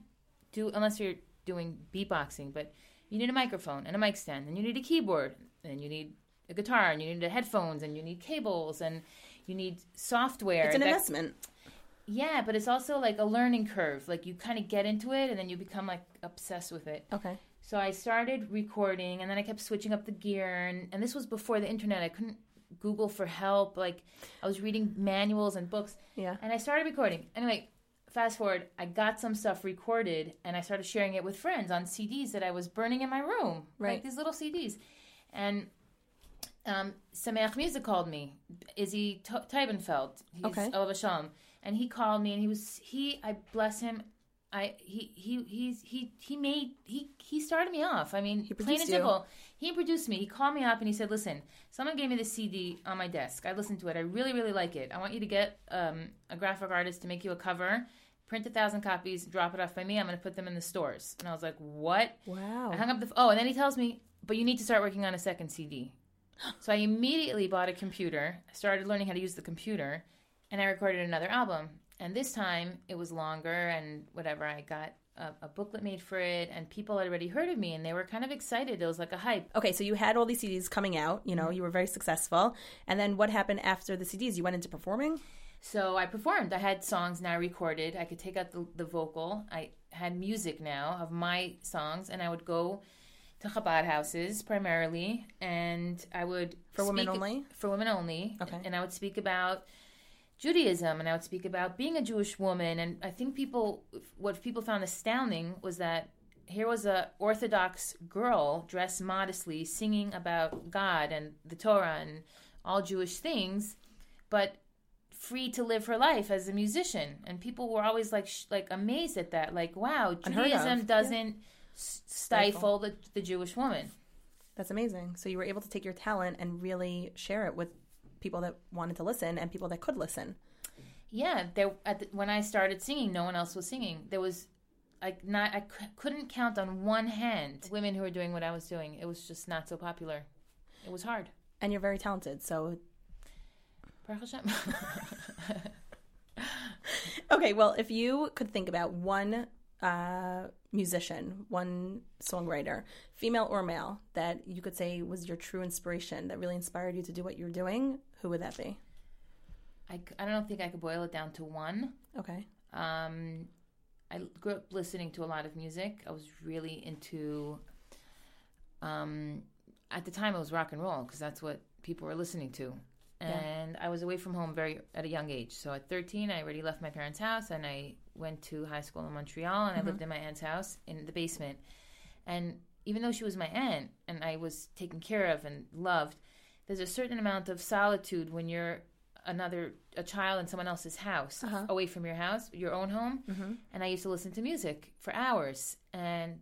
do unless you're doing beatboxing, but you need a microphone and a mic stand, and you need a keyboard, and you need a guitar, and you need headphones, and you need cables, and you need software. It's an investment. Yeah, but it's also like a learning curve. Like you kind of get into it and then you become like obsessed with it. Okay. So I started recording and then I kept switching up the gear and, and this was before the internet. I couldn't Google for help. Like I was reading manuals and books. Yeah. And I started recording. Anyway, fast forward, I got some stuff recorded and I started sharing it with friends on CDs that I was burning in my room. Right. Like these little CDs. And um, Sameach Music called me. Izzy T- Teibenfeld. He's Okay. Olav Hashem. And he called me and he was he I bless him. I he he he's he he made he he started me off. I mean, plain produced and simple. He produced me. He called me up and he said, "Listen, someone gave me the CD on my desk. I listened to it. I really really like it. I want you to get um, a graphic artist to make you a cover." Print a thousand copies, drop it off by me. I'm going to put them in the stores. And I was like, "What?" Wow. I hung up the. Oh, and then he tells me, "But you need to start working on a second CD." So I immediately bought a computer, started learning how to use the computer, and I recorded another album. And this time it was longer and whatever. I got a, a booklet made for it, and people had already heard of me, and they were kind of excited. It was like a hype. Okay, so you had all these CDs coming out. You know, mm-hmm. you were very successful. And then what happened after the CDs? You went into performing. So I performed. I had songs now recorded. I could take out the, the vocal. I had music now of my songs, and I would go to Chabad houses primarily, and I would For women only? For women only. Okay. And I would speak about Judaism, and I would speak about being a Jewish woman. And I think people, what people found astounding was that here was a Orthodox girl dressed modestly, singing about God and the Torah and all Jewish things, but free to live her life as a musician. And people were always like sh- like amazed at that. Like, wow, Judaism doesn't s- stifle the, the Jewish woman. That's amazing. So you were able to take your talent and really share it with people that wanted to listen and people that could listen. Yeah, there at the, when I started singing, no one else was singing. There was like not I c- couldn't count on one hand women who were doing what I was doing. It was just not so popular. It was hard. And you're very talented. So Okay, well, if you could think about one uh, musician, one songwriter, female or male, that you could say was your true inspiration, that really inspired you to do what you're doing, who would that be? I, I don't think I could boil it down to one. Okay. Um, I grew up listening to a lot of music. I was really into. Um, at the time, it was rock and roll because that's what people were listening to, Yeah. and I was away from home very at a young age. So at 13, I already left my parents' house and I went to high school in Montreal and I lived in my aunt's house in the basement. And even though she was my aunt and I was taken care of and loved, there's a certain amount of solitude when you're another a child in someone else's house Uh-huh. away from your house your own home and i used to listen to music for hours and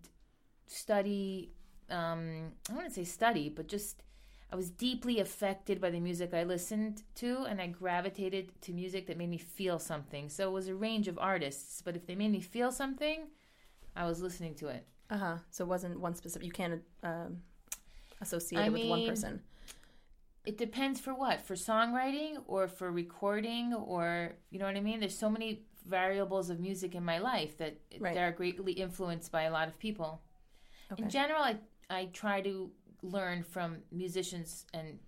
study um i wouldn't say study but just i was deeply affected by the music i listened to and i gravitated to music that made me feel something so it was a range of artists but if they made me feel something i was listening to it Uh huh. So it wasn't one specific. You can't um, associate I it with one person. It depends for what? For songwriting or for recording or you know what i mean? There's so many variables of music in my life that Right. they're greatly influenced by a lot of people. In general I, I try to learn from musicians and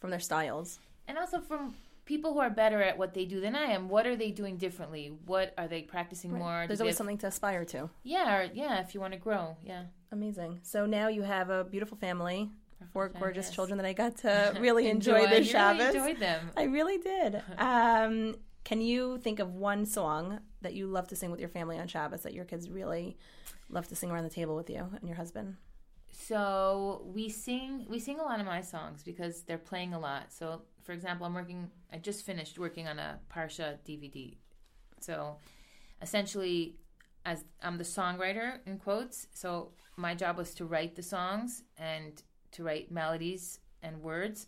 From their styles. and also from people who are better at what they do than i am. What are they doing differently? What are they practicing more? There's always have- something to aspire to. yeah or, yeah if you want to grow yeah. Amazing. So now you have a beautiful family, four gorgeous yes. children that I got to really enjoy, Enjoy. this You really Shabbos. enjoyed them. I really did. Um, can you think of one song that you love to sing with your family on Shabbos that your kids really love to sing around the table with you and your husband? So we sing we sing a lot of my songs because they're playing a lot. So for example, I'm working I just finished working on a Parsha DVD. So essentially as I'm the songwriter in quotes, so my job was to write the songs and to write melodies and words.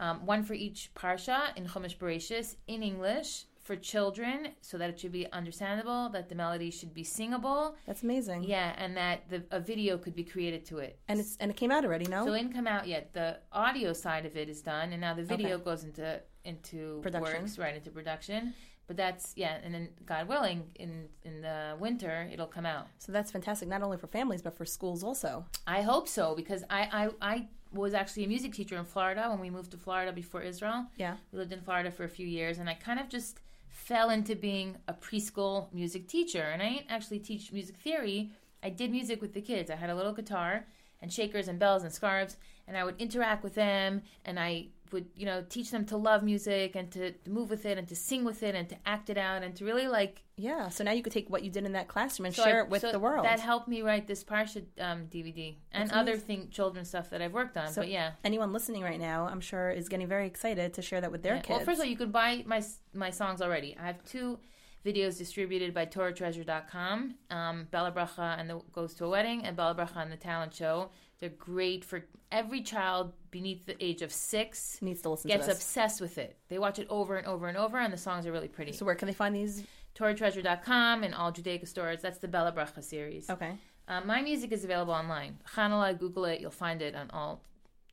Um, one for each parsha in Chumash Bereshis in English for children, so that it should be understandable, that the melody should be singable, That's amazing. yeah, and that the, a video could be created to it. And it's and it came out already, no? So it didn't come out yet. The audio side of it is done, and now the video Okay. goes into into Production. works right into production. But that's yeah, and then God willing, in in the winter it'll come out. so that's fantastic, not only for families but for schools also. I hope so because I I, I was actually a music teacher in Florida when we moved to Florida before Israel. Yeah. We lived in Florida for a few years, and I kind of just fell into being a preschool music teacher. And I didn't actually teach music theory. I did music with the kids. I had a little guitar and shakers and bells and scarves, and I would interact with them, and I would, you know, teach them to love music and to move with it and to sing with it and to act it out and to really like Yeah. So now you could take what you did in that classroom and so share I- it with so the world. That helped me write this Parsha um, DVD and That's other amazing. thing, children stuff that I've worked on. so but yeah, anyone listening right now, I'm sure, is getting very excited to share that with their Yeah. kids. Well, first of all, you can buy my my songs already. I have two videos distributed by TorahTreasure.com, um, Bella Bracha and the Goes to a Wedding, and Bella Bracha and the Talent Show. They're great for every child beneath the age of six. needs to listen Gets to this. obsessed with it. They watch it over and over and over, and the songs are really pretty. So where can they find these? TorahTreasure.com and all Judaica stores. That's the Bella Bracha series. Okay. Uh, my music is available online. Chanala, Google it. You'll find it on all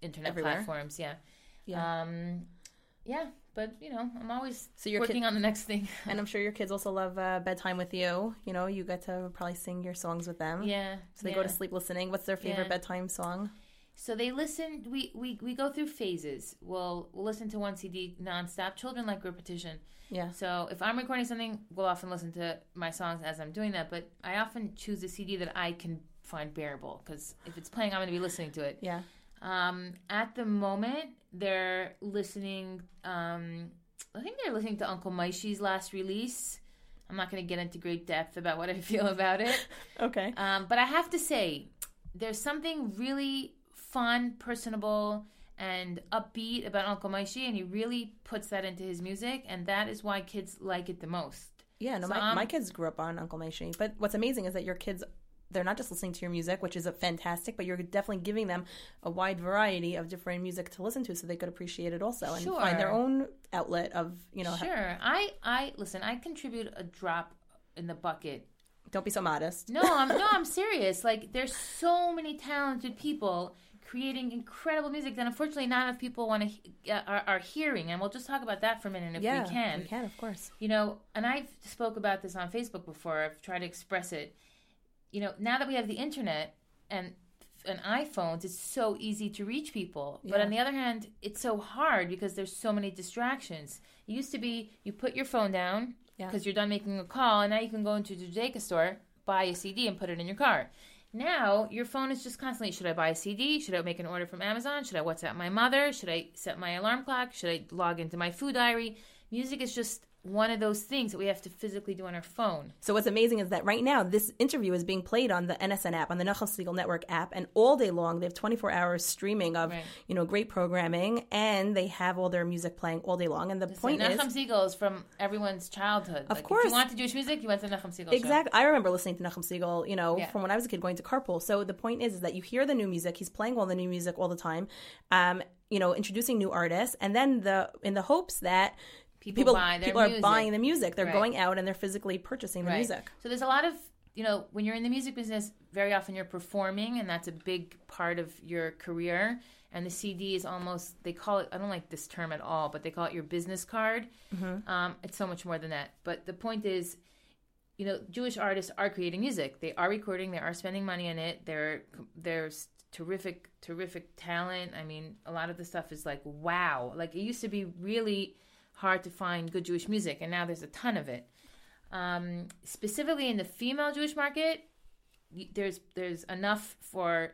internet Everywhere? platforms. Yeah. Yeah. Um, yeah, but you know, I'm always So your working kid- on the next thing. and I'm sure your kids also love uh, bedtime with you. You know, you get to probably sing your songs with them. yeah. So they yeah. go to sleep listening. What's their favorite Yeah. bedtime song? So they listen. We, we we go through phases. We'll we'll listen to one CD nonstop. Children like repetition. Yeah. So if I'm recording something, we'll often listen to my songs as I'm doing that. But I often choose a CD that I can find bearable because if it's playing, I'm going to be listening to it. Yeah. Um, at the moment, they're listening. Um, I think they're listening to Uncle Maishi's last release. I'm not going to get into great depth about what I feel about it. Okay. Um, but I have to say, there's something really fun, personable, and upbeat about Uncle Maishi, and he really puts that into his music, and that is why kids like it the most. Yeah, no, So my, my kids grew up on Uncle Maishi. But what's amazing is that your kids, they're not just listening to your music, which is a fantastic, but you're definitely giving them a wide variety of different music to listen to so they could appreciate it also and find their own outlet of, you know, ha- Sure, I, I listen. I contribute a drop in the bucket don't be so modest. No, I'm no, I'm serious. Like there's so many talented people creating incredible music that unfortunately not enough people want to uh, are, are hearing, and we'll just talk about that for a minute if yeah, we can. We can, of course. You know, and I've spoke about this on Facebook before. I've tried to express it. You know, now that we have the internet and and iPhones, it's so easy to reach people. But Yeah. on the other hand, it's so hard because there's so many distractions. It used to be you put your phone down Yeah. because you're done making a call, and now you can go into the Judaica store, buy a CD, and put it in your car. Now your phone is just constantly: should I buy a CD? Should I make an order from Amazon? Should I WhatsApp my mother? Should I set my alarm clock? Should I log into my food diary? Music is just one of those things that we have to physically do on our phone. So what's amazing is that right now this interview is being played on the NSN app, on the Nachum Segal Network app, and all day long they have 24 hours streaming of Right. you know great programming, and they have all their music playing all day long. And the point Nachum is, Segal is from everyone's childhood. Of like, If course. you want to Jewish music, you went to Nachum Segal. Exactly. I remember listening to Nachum Segal, you know, Yeah. from when I was a kid going to carpool. So the point is, is that you hear the new music. He's playing all the new music all the time, um, you know, introducing new artists, and then the in the hopes that People people, buy their people are buying the music. They're Right. going out and they're physically purchasing the Right. music. So there's a lot of you know when you're in the music business, very often you're performing, and that's a big part of your career. And the CD is almost they call it. I don't like this term at all, but they call it your business card. Um, it's so much more than that. But the point is, you know, Jewish artists are creating music. They are recording. They are spending money on it. There, there's terrific, terrific talent. I mean, a lot of the stuff is like wow. Like it used to be really hard to find good Jewish music, and now there's a ton of it. Um, specifically in the female Jewish market, there's there's enough for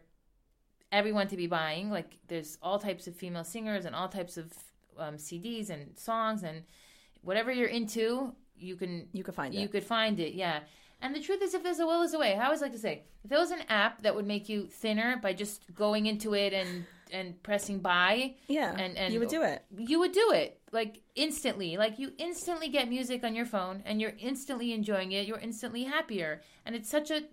everyone to be buying. Like there's all types of female singers and all types of um, CDs and songs and whatever you're into, you can You could find it. you it. could find it. Yeah. And the truth is, if there's a will, there's a way. I always like to say, if there was an app that would make you thinner by just going into it and and pressing buy, Yeah, and and you would do it. you would do it like instantly. Like you instantly get music on your phone and you're instantly enjoying it. You're instantly happier. And it's such a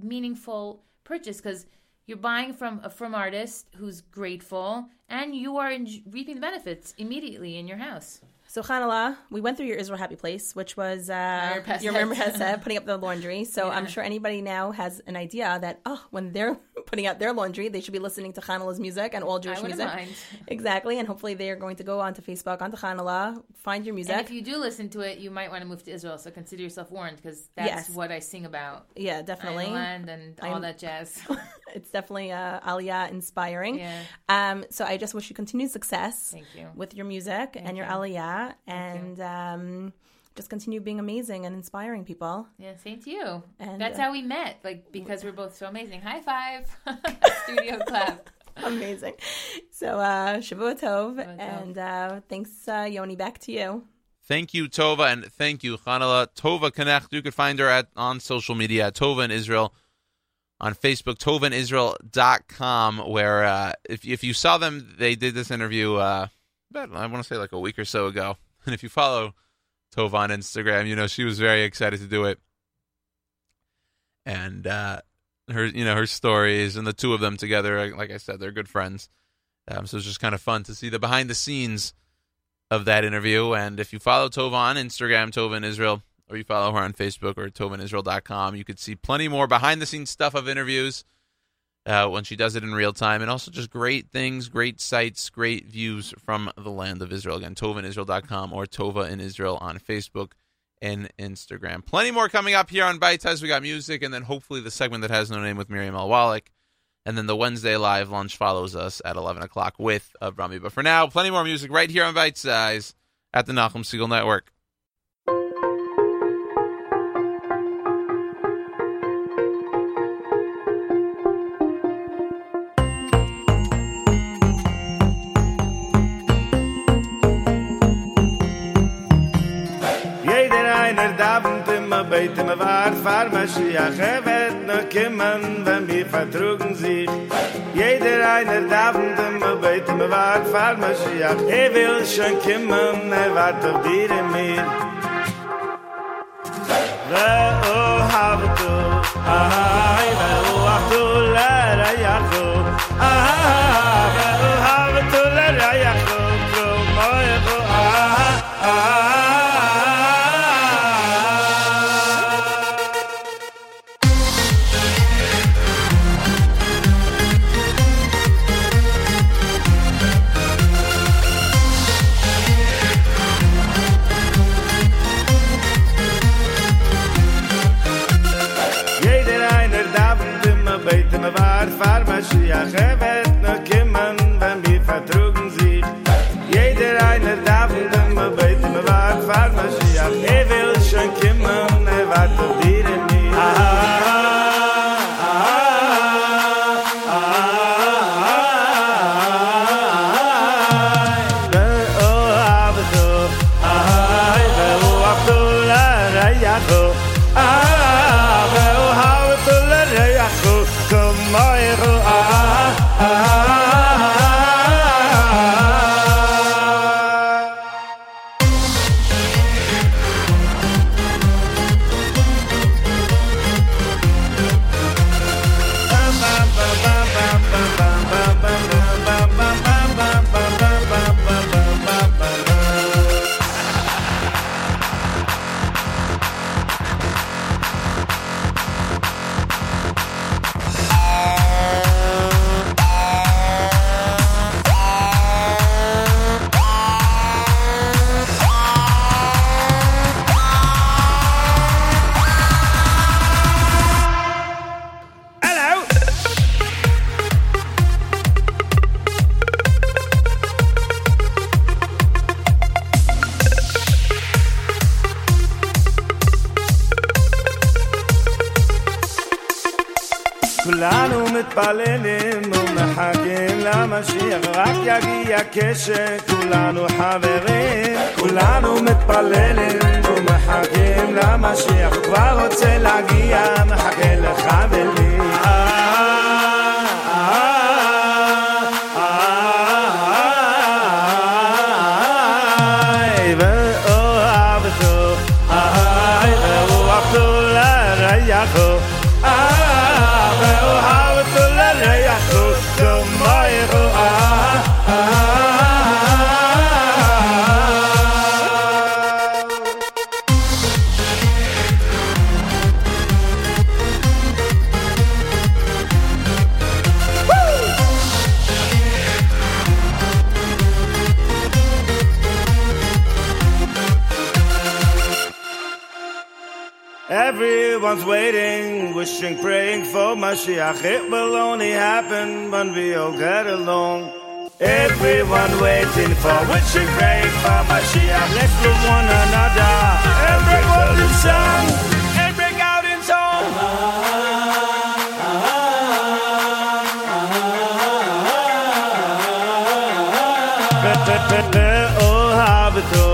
meaningful purchase because you're buying from a from artist who's grateful and you are en- reaping the benefits immediately in your house So Chanala, we went through your Israel Happy Place, which was uh, your Merpesset, putting up the laundry. So Yeah. I'm sure anybody now has an idea that oh, when they're putting out their laundry, they should be listening to Chanala's music and all Jewish music. mind. Exactly, and hopefully they are going to go onto Facebook, onto Chanala, find your music. and if you do listen to it you might want to move to israel so consider yourself warned because that's Yes. what i sing about yeah, definitely. Land and all I'm- that jazz it's definitely uh, Aliyah inspiring. Yeah. Um, so I just wish you continued success. Thank you. with your music and your you. Aliyah, and um, just continue being amazing and inspiring people. Yeah, same to you. And, That's uh, how we met, like because we're both so amazing. High five, studio clap. amazing. So uh, Shavua Tov, Shavua and uh, thanks, uh, Yoni. Back to you. Thank you, Tova, and thank you, Chanala. Tova Knecht. You can find her at on social media at Tova in Israel on Facebook, tovanisrael.com, where uh, if, if you saw them, they did this interview, uh, about, I want to say like a week or so ago. And if you follow Tova on Instagram, you know, she was very excited to do it. And uh, her, you know, her stories and the two of them together, like I said, they're good friends. Um, so it's just kind of fun to see the behind the scenes of that interview. And if you follow Tova on Instagram, Tova in Israel, or you follow her on Facebook or tovanisrael.com, you could see plenty more behind the scenes stuff of interviews uh, when she does it in real time. And also just great things, great sights, great views from the land of Israel. Again, tovanisrael.com or Tova in Israel on Facebook and Instagram. Plenty more coming up here on Bite Size. we got music, and then hopefully the segment that has no name with Miriam L. Wallach. And then the Wednesday live lunch follows us at 11 o'clock with Avrami. But for now, plenty more music right here on Bite Size at the Nachum Segal Network. beit me war far ma shi a er no kemen wenn mir vertrugen sich. Jeder einer davend me beit me war far ma shi a er will schon kemen er wart auf dir in mir ah, la o hab du ai la o hab la ra ja ah, Mashiach, מתפללים ומחכים למשיח רק יגיע כשכולנו חברים. כולנו מתפללים ומחכים למשיח כבר רוצה להגיע מחכה לך ולי It will only happen when we all get along. Everyone waiting for what you crave for Mashiach. Let's love one another. Everyone in song in song. Oh, habito.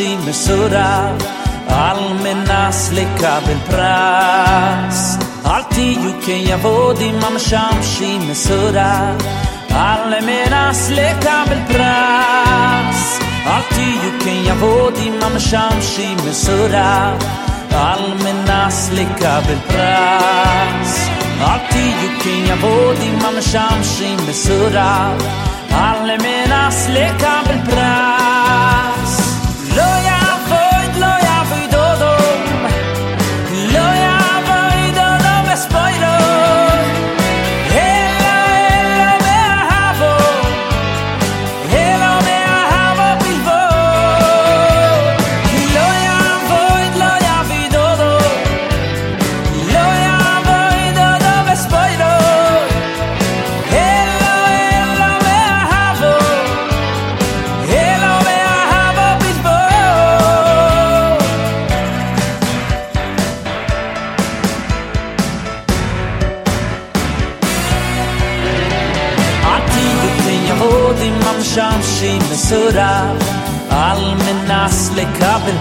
zacznijmy suda Almena slicka pras Alltid juken jag vodi mam shamshime suda Almena slicka pras Alltid juken jag vodi mam shamshime suda Almena slicka pras Alltid juken jag vodi mam shamshime suda Almena slicka pras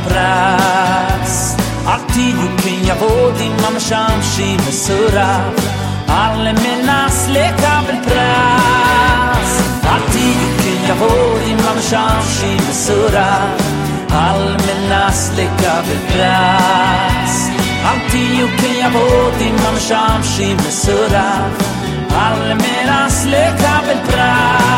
פרס על תיוכים יבודים ממשמשים מסורב על מנס לקבל פרס על תיוכים יבודים ממשמשים מסורב על מנס לקבל פרס על תיוכים יבודים ממשמשים מסורב על מנס לקבל פרס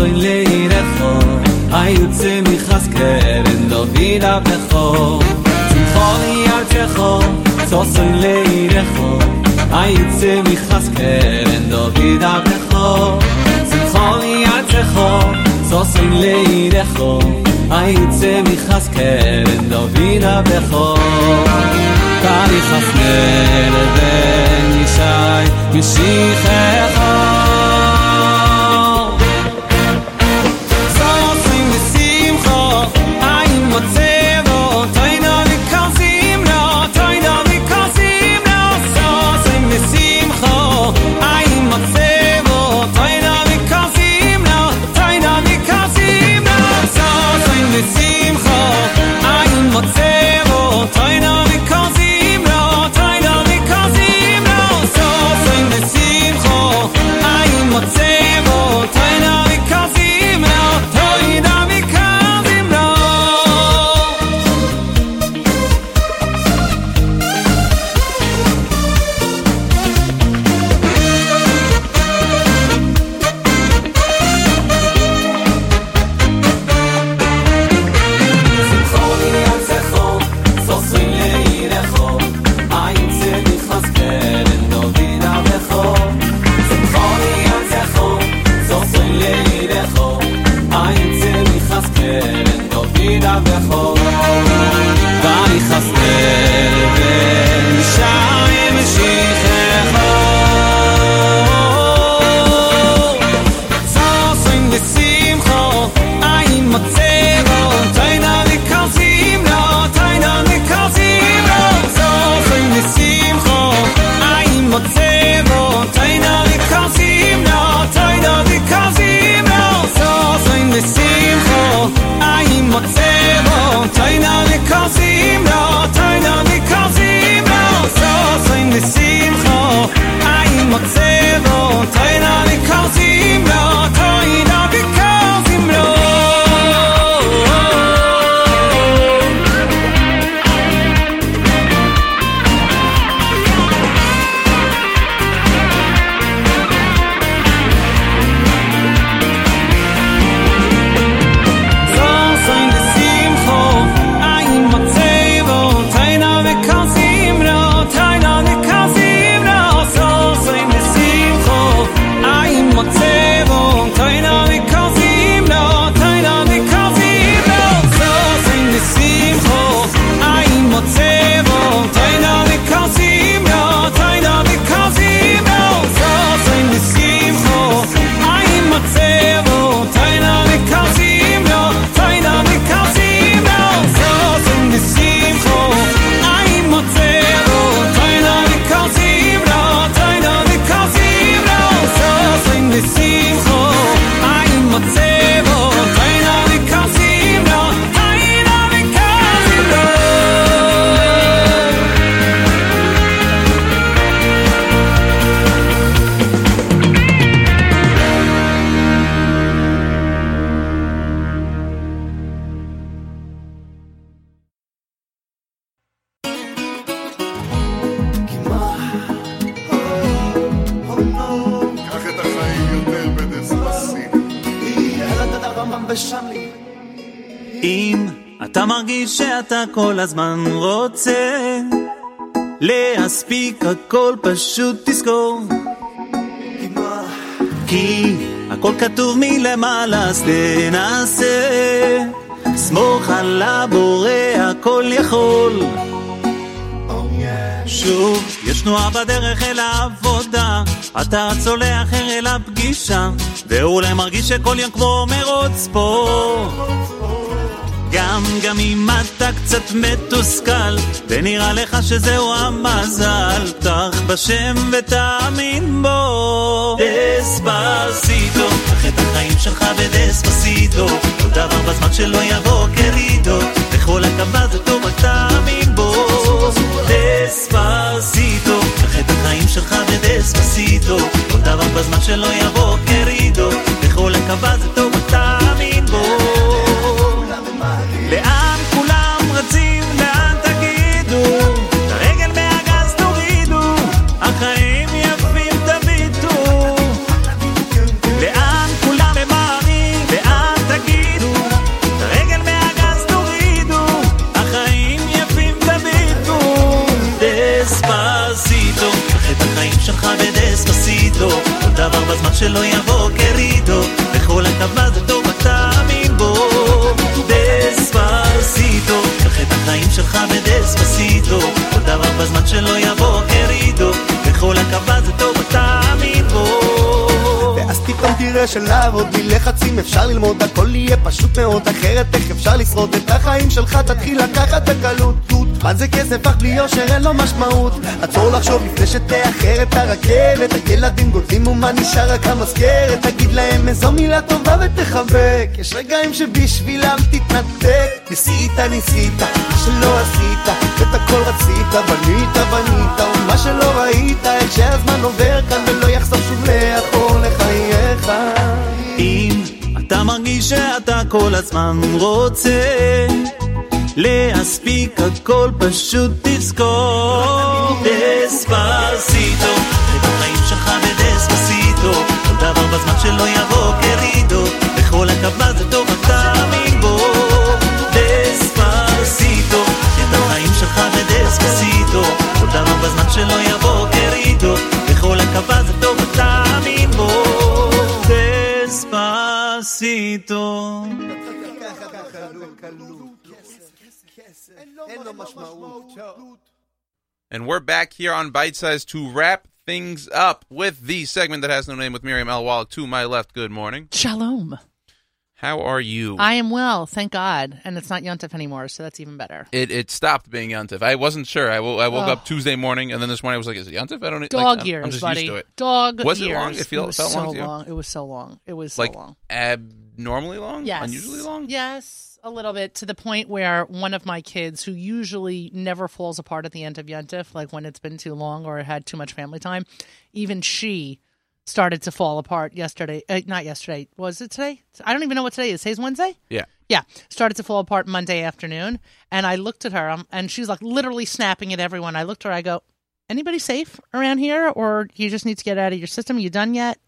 so so in leirecho ay utze mi khas keren do vida becho sim kholi atcho so so in leirecho ay utze mi khas keren do vida becho sim kholi atcho so so in leirecho ay utze mi khas keren do vida becho Tari chasner ben yishai Mishichecha você שאתה כל הזמן רוצה להספיק הכל פשוט תזכור כי הכל כתוב מלמעלה אז תנסה סמוך על הבורא הכל יכול שוב, יש תנועה בדרך אל העבודה, אתה אחר אל הפגישה, ואולי מרגיש שכל יום כמו מרוץ ספורט. גם, גם אם אתה קצת מתוסכל, ונראה לך שזהו המזל, פתח בשם ותאמין בו. דספסיטו, קח את החיים שלך בדספסיטו, כל דבר בזמן שלא יבוא קרידו, בכל הקו זה טוב רק תאמין בו. דספסיטו, קח את החיים שלך בדספסיטו, כל דבר בזמן שלא יבוא קרידו, בכל הקו זה טוב רק תאמין בו. שלא יבוא כרידו, וכל הטבה זה טוב אתה מאמין בו. דספסיטו, קח את החיים שלך בדספסיטו, כל דבר בזמן שלא יבוא פתאום תראה שלעבוד בלי לחצים אפשר ללמוד הכל יהיה פשוט מאוד אחרת איך אפשר לשרוד? את החיים שלך תתחיל לקחת בקלות. מה זה כסף? אך בלי יושר אין לו משמעות. עצור לחשוב לפני שתאחר את הרכבת. הילדים גודלים ומה נשאר? רק המזכרת תגיד להם איזו מילה טובה ותחבק. יש רגעים שבשבילם תתנתק. ניסית ניסית שלא עשית את הכל רצית בנית בנית ומה שלא ראית איך שהזמן עובר כאן ולא יחזור שוב לאחור לחייך. אם אתה מרגיש שאתה כל הזמן רוצה להספיק הכל פשוט תזכור. דספסיטו, את החיים שלך בדספסיטו, כל דבר בזמן שלא יבוא קרידו, בכל הקווה זה טוב, כל דבר בזמן שלא יבוא קרידו, בכל הקווה זה טוב, אתה מאמין בו. דספסיטו. אין לו משמעות And we're back here on Bite Size to wrap things up with the segment that has no name with Miriam L. Wallach to my left. Good morning. Shalom. How are you? I am well, thank God. And it's not Yontif anymore, so that's even better. It it stopped being Yontif. I wasn't sure. I I woke Ugh. up Tuesday morning, and then this morning I was like, "Is it Yontif?" I don't like, Dog I'm- years, I'm just buddy. used to it. Dog was years. it long? It, feel, was felt so long to you? long. It was so long. It was like long. abnormally long. Yes. Unusually long. Yes, a little bit to the point where one of my kids, who usually never falls apart at the end of Yontif, like when it's been too long or had too much family time, even she started to fall apart yesterday. Uh, not yesterday. Was it today? I don't even know what today is. Today's Wednesday? Yeah. Yeah, started to fall apart Monday afternoon, and I looked at her, um, and she's like literally snapping at everyone. I looked at her, I go, "Anybody safe around here, or you just need to get out of your system? You done yet?"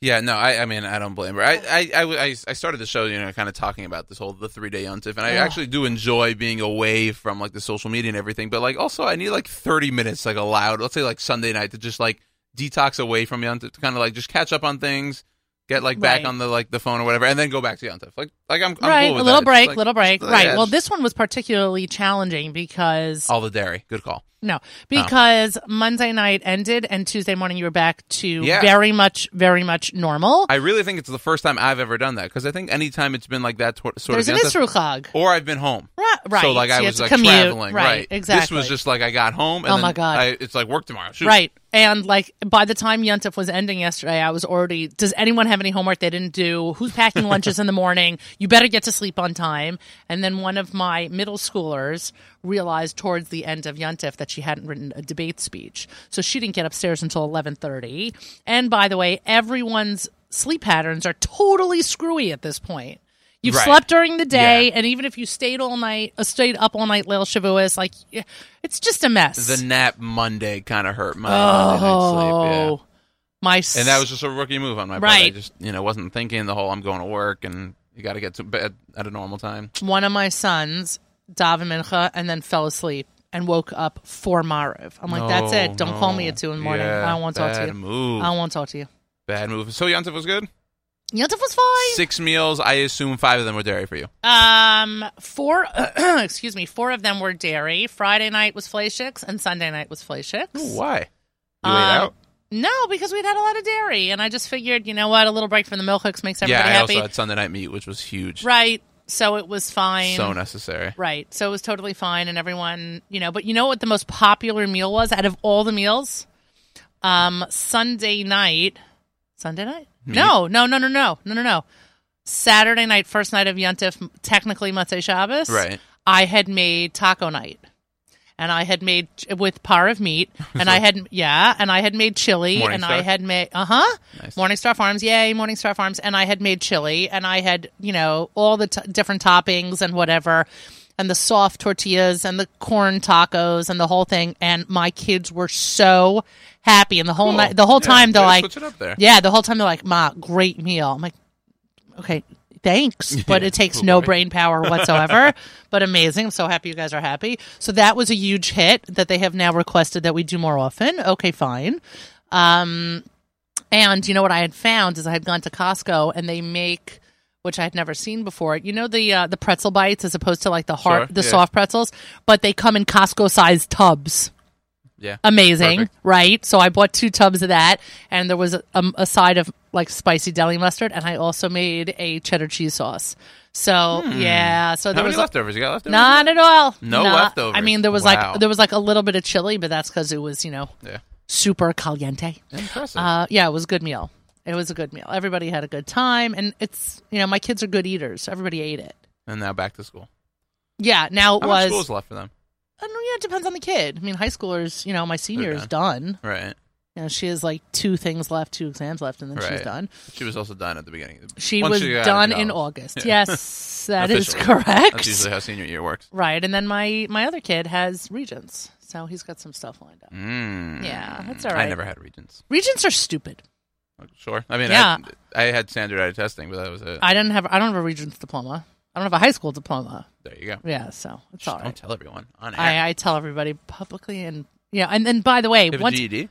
Yeah, no, I, I mean, I don't blame her. I, I, I, I- I started the show, you know, kind of talking about this whole the three day yontif, and I Yeah. actually do enjoy being away from like the social media and everything. But like, also, I need like thirty minutes, like allowed. Let's say like Sunday night to just like detox away from yontif, to kind of like just catch up on things, get like back Right. on the like the phone or whatever, and then go back to yontif. Like, like I'm, I'm right, cool a little that. break, Like, little break. yeah, right. Well, this one was particularly challenging because all the dairy, good call. no, because Monday night ended and Tuesday morning you were back to Yeah. very much, very much normal. I really think it's the first time I've ever done that because I think anytime it's been like that sort There's of an yontif- Isru or I've been home. Right, right. So like So I was like commute. traveling, Right, right? This was just like I got home. And Oh then my God. I, it's like work tomorrow. Shoot. Right. And like by the time Yuntif was ending yesterday, I was already. Does anyone have any homework they didn't do? Who's packing lunches in the morning? You better get to sleep on time. And then one of my middle schoolers realized towards the end of Yuntif that she hadn't written a debate speech, so she didn't get upstairs until eleven thirty. And by the way, everyone's sleep patterns are totally screwy at this point. You've Right. slept during the day, and even if you stayed all night, uh, stayed up all night, Leil Shavuos, like it's just a mess. The nap Monday kind of hurt my night sleep. Yeah. Oh, my s- And that was just a rookie move on my part. I Right. just you know wasn't thinking the whole I'm going to work and you got to get to bed at a normal time. one of my sons daven mincha and then fell asleep and woke up for Mariv. I'm like, that's it. Don't call me at two in the morning. Yeah, I don't want to talk to you. move. I don't want to talk to you. Bad move. So Yontif was good. Yontif was fine. Six meals. I assume five of them were dairy for you. Um, four. excuse me. Four of them were dairy. Friday night was fleishigs, and Sunday night was fleishigs. Why? You Um, ate out. No, because we'd had a lot of dairy, and I just figured, you know what, a little break from the milchigs makes Yeah, everybody I happy. also had Sunday night meat, which was huge. Right. So it was fine. So necessary. Right. So it was totally fine and everyone, you know, but you know what the most popular meal was out of all the meals? Um Sunday night. Sunday night? No, no, no, no, no. No, no, no. Saturday night, first night of Yontif, technically Motzei Shabbos. Right. I had made taco night. And I had made with pareve meat, and I had yeah, and I had made chili, and I Morningstar? had made uh huh, Nice. Morningstar Farms, yay, Morningstar Farms, and I had made chili, and I had you know all the t- different toppings and whatever, and the soft tortillas and the corn tacos and the whole thing, and my kids were so happy, and the whole Cool. night, the whole Yeah, time they're like, switch it up there. yeah, the whole time they're like, ma, great meal. I'm like, okay, thanks, but Yeah. it takes Oh, no brain power whatsoever. but amazing. I'm so happy you guys are happy. So that was a huge hit that they have now requested that we do more often. Okay, fine. Um, and you know what I had found is I had gone to Costco and they make. Which I had never seen before. You know the uh, the pretzel bites as opposed to like the hard Sure, the yeah. soft pretzels, but they come in Costco sized tubs. Yeah. amazing, Perfect. right? So I bought two tubs of that, and there was a, um, a side of like spicy deli mustard, and I also made a cheddar cheese sauce. So yeah, so Hmm. How there many was leftovers? You got leftovers? Not at all. No Not- leftovers. I mean, there was Wow. like there was like a little bit of chili, but that's because it was you know Yeah. super caliente. Impressive. Uh, yeah, it was a good meal. It was a good meal. Everybody had a good time, and it's you know my kids are good eaters. Everybody ate it. and now back to school. Yeah, now it How was. school's left for them? I don't know. Yeah, it depends on the kid. I mean, high schoolers. You know, my senior is done. Right. You know, she has like two things left, two exams left, and then right. she's done. She was also done at the beginning. She Once was got out of done in college. August. Yeah. Yes, that is Officially. correct. That's usually how senior year works. Right, and then my my other kid has regents, so he's got some stuff lined up. Mm. Yeah, that's all right. I never had regents. Regents are stupid. Sure. I mean, Yeah. I, I had standardized testing, but that was it. I didn't have. I don't have a regents diploma. I don't have a high school diploma. there you go. Yeah, so it's all Don't tell everyone on air. I, I tell everybody publicly, and yeah, and then by the way, you have a GED?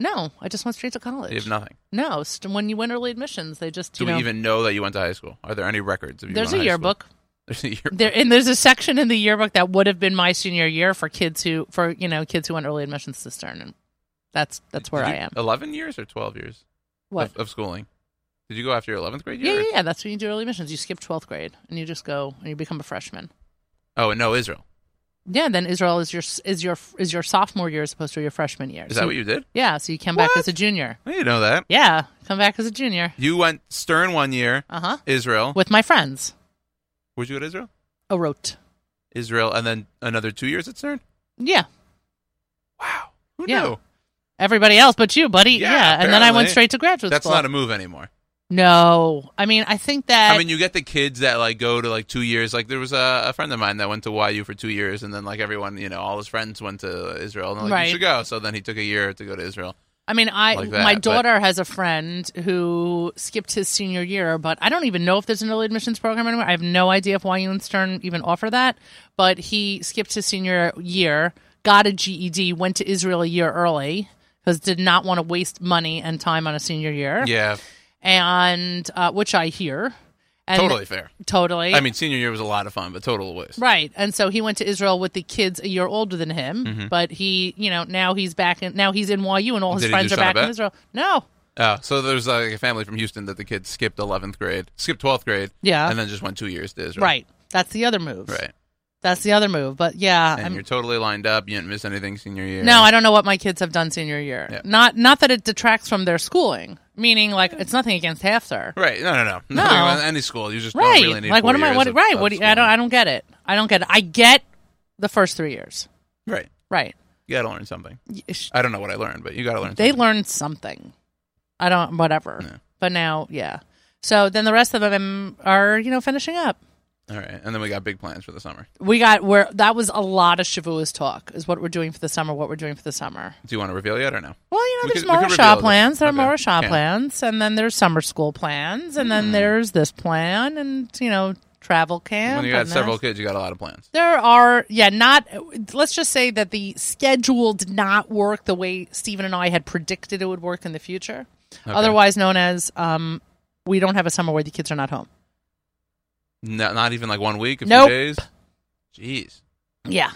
no, I just went straight to college. You have nothing. No, st- when you win early admissions, they just Do you we know. even know that you went to high school? Are there any records of you there's going a to high school? yearbook. There's a yearbook. There and there's a section in the yearbook that would have been my senior year for kids who for you know kids who went early admissions to Stern, and that's that's where Did I you- am. Eleven years or twelve years? What? of, of schooling? Did you go after your eleventh grade Yeah, year? yeah, yeah. yeah. That's when you do early admissions. You skip twelfth grade and you just go and you become a freshman. Oh, and no, Israel. Yeah, then Israel is your is your is your sophomore year as opposed to your freshman year. Is So that what you did? Yeah, so you come back as a junior. I didn't know that. Yeah, come back as a junior You went Stern one year. Uh huh. Israel. with my friends. Where'd you go to Israel? A rote. Israel, and then another two years at Stern. Yeah, Wow. Who Yeah. knew? everybody else but you, buddy. Yeah, and then I went straight to graduate That's school. That's not a move anymore. No, I mean I think that I mean, you get the kids that like go to like two years. Like there was a, a friend of mine that went to YU for two years, and then like everyone, you know, all his friends went to Israel, and like, Right. you should go. So then he took a year to go to Israel. I mean, I like that, my but- daughter has a friend who skipped his senior year, but I don't even know if there's an early admissions program anymore. I have no idea if YU and Stern even offer that. But he skipped his senior year, got a GED, went to Israel a year early because did not want to waste money and time on a senior year. Yeah, and uh, which I hear. And totally fair. Totally. I mean, senior year was a lot of fun, but total waste. Right. And so he went to Israel with the kids a year older than him, Mhm. but he, you know, now he's back in now he's in YU and all his Did friends are back in Israel. No. Oh, so there's like a family from Houston that the kids skipped 11th grade, skipped 12th grade, Yeah. and then just went two years to Israel. Right. That's the other move. Right. That's the other move. But yeah, And I'm, you're totally lined up. You didn't miss anything senior year. no, I don't know what my kids have done senior year. Yeah. Not not that it detracts from their schooling. Meaning like it's nothing against HAFTR. Right. No, no, no. No. Nothing any school. You just Right. don't really need like what am I what of- right, of what do you, I don't I don't get it. I don't get it. I get the first 3 years. Right. Right. You got to learn something. I don't know what I learned, but you got to learn They learned something. I don't whatever. But now, yeah. So then the rest of them are, you know, finishing up. All right. And then we got big plans for the summer. We got where that was a lot of Shavuos talk is what we're doing for the summer, what we're doing for the summer. Do you want to reveal yet or no? Well, you know, We there's could- we more could shop reveal it. plans. There are Okay. more shop Can't. plans, and then there's summer school plans, and then there's this plan, and you know, travel camp. when you got and several this. kids, you got a lot of plans. There are, yeah, not. Let's just say that the schedule did not work the way Stephen and I had predicted it would work in the future. Otherwise known as, um, we don't have a summer where the kids are not home. No, not even like one week, a Nope. few days. Jeez. Yeah.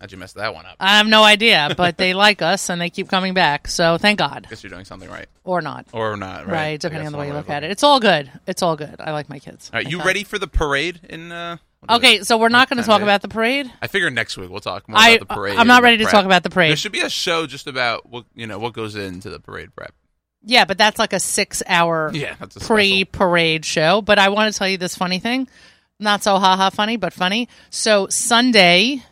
How'd you mess that one up? I have no idea, but they like us and they keep coming back. So thank God, guess you're doing something right. or not. Or not, right? Right, depending on the way you look at it. It's all good. It's all good. I like my kids. All right, you ready for the parade in uh Okay, it? so we're not going to talk about the parade. I figure next week we'll talk more I- about the parade. I'm not ready to prep. talk about the parade. There should be a show just about what you know what goes into the parade prep. Yeah, but that's like a six-hour Yeah, pre-parade show. But I want to tell you this funny thing, not so haha funny, but funny. So Sunday,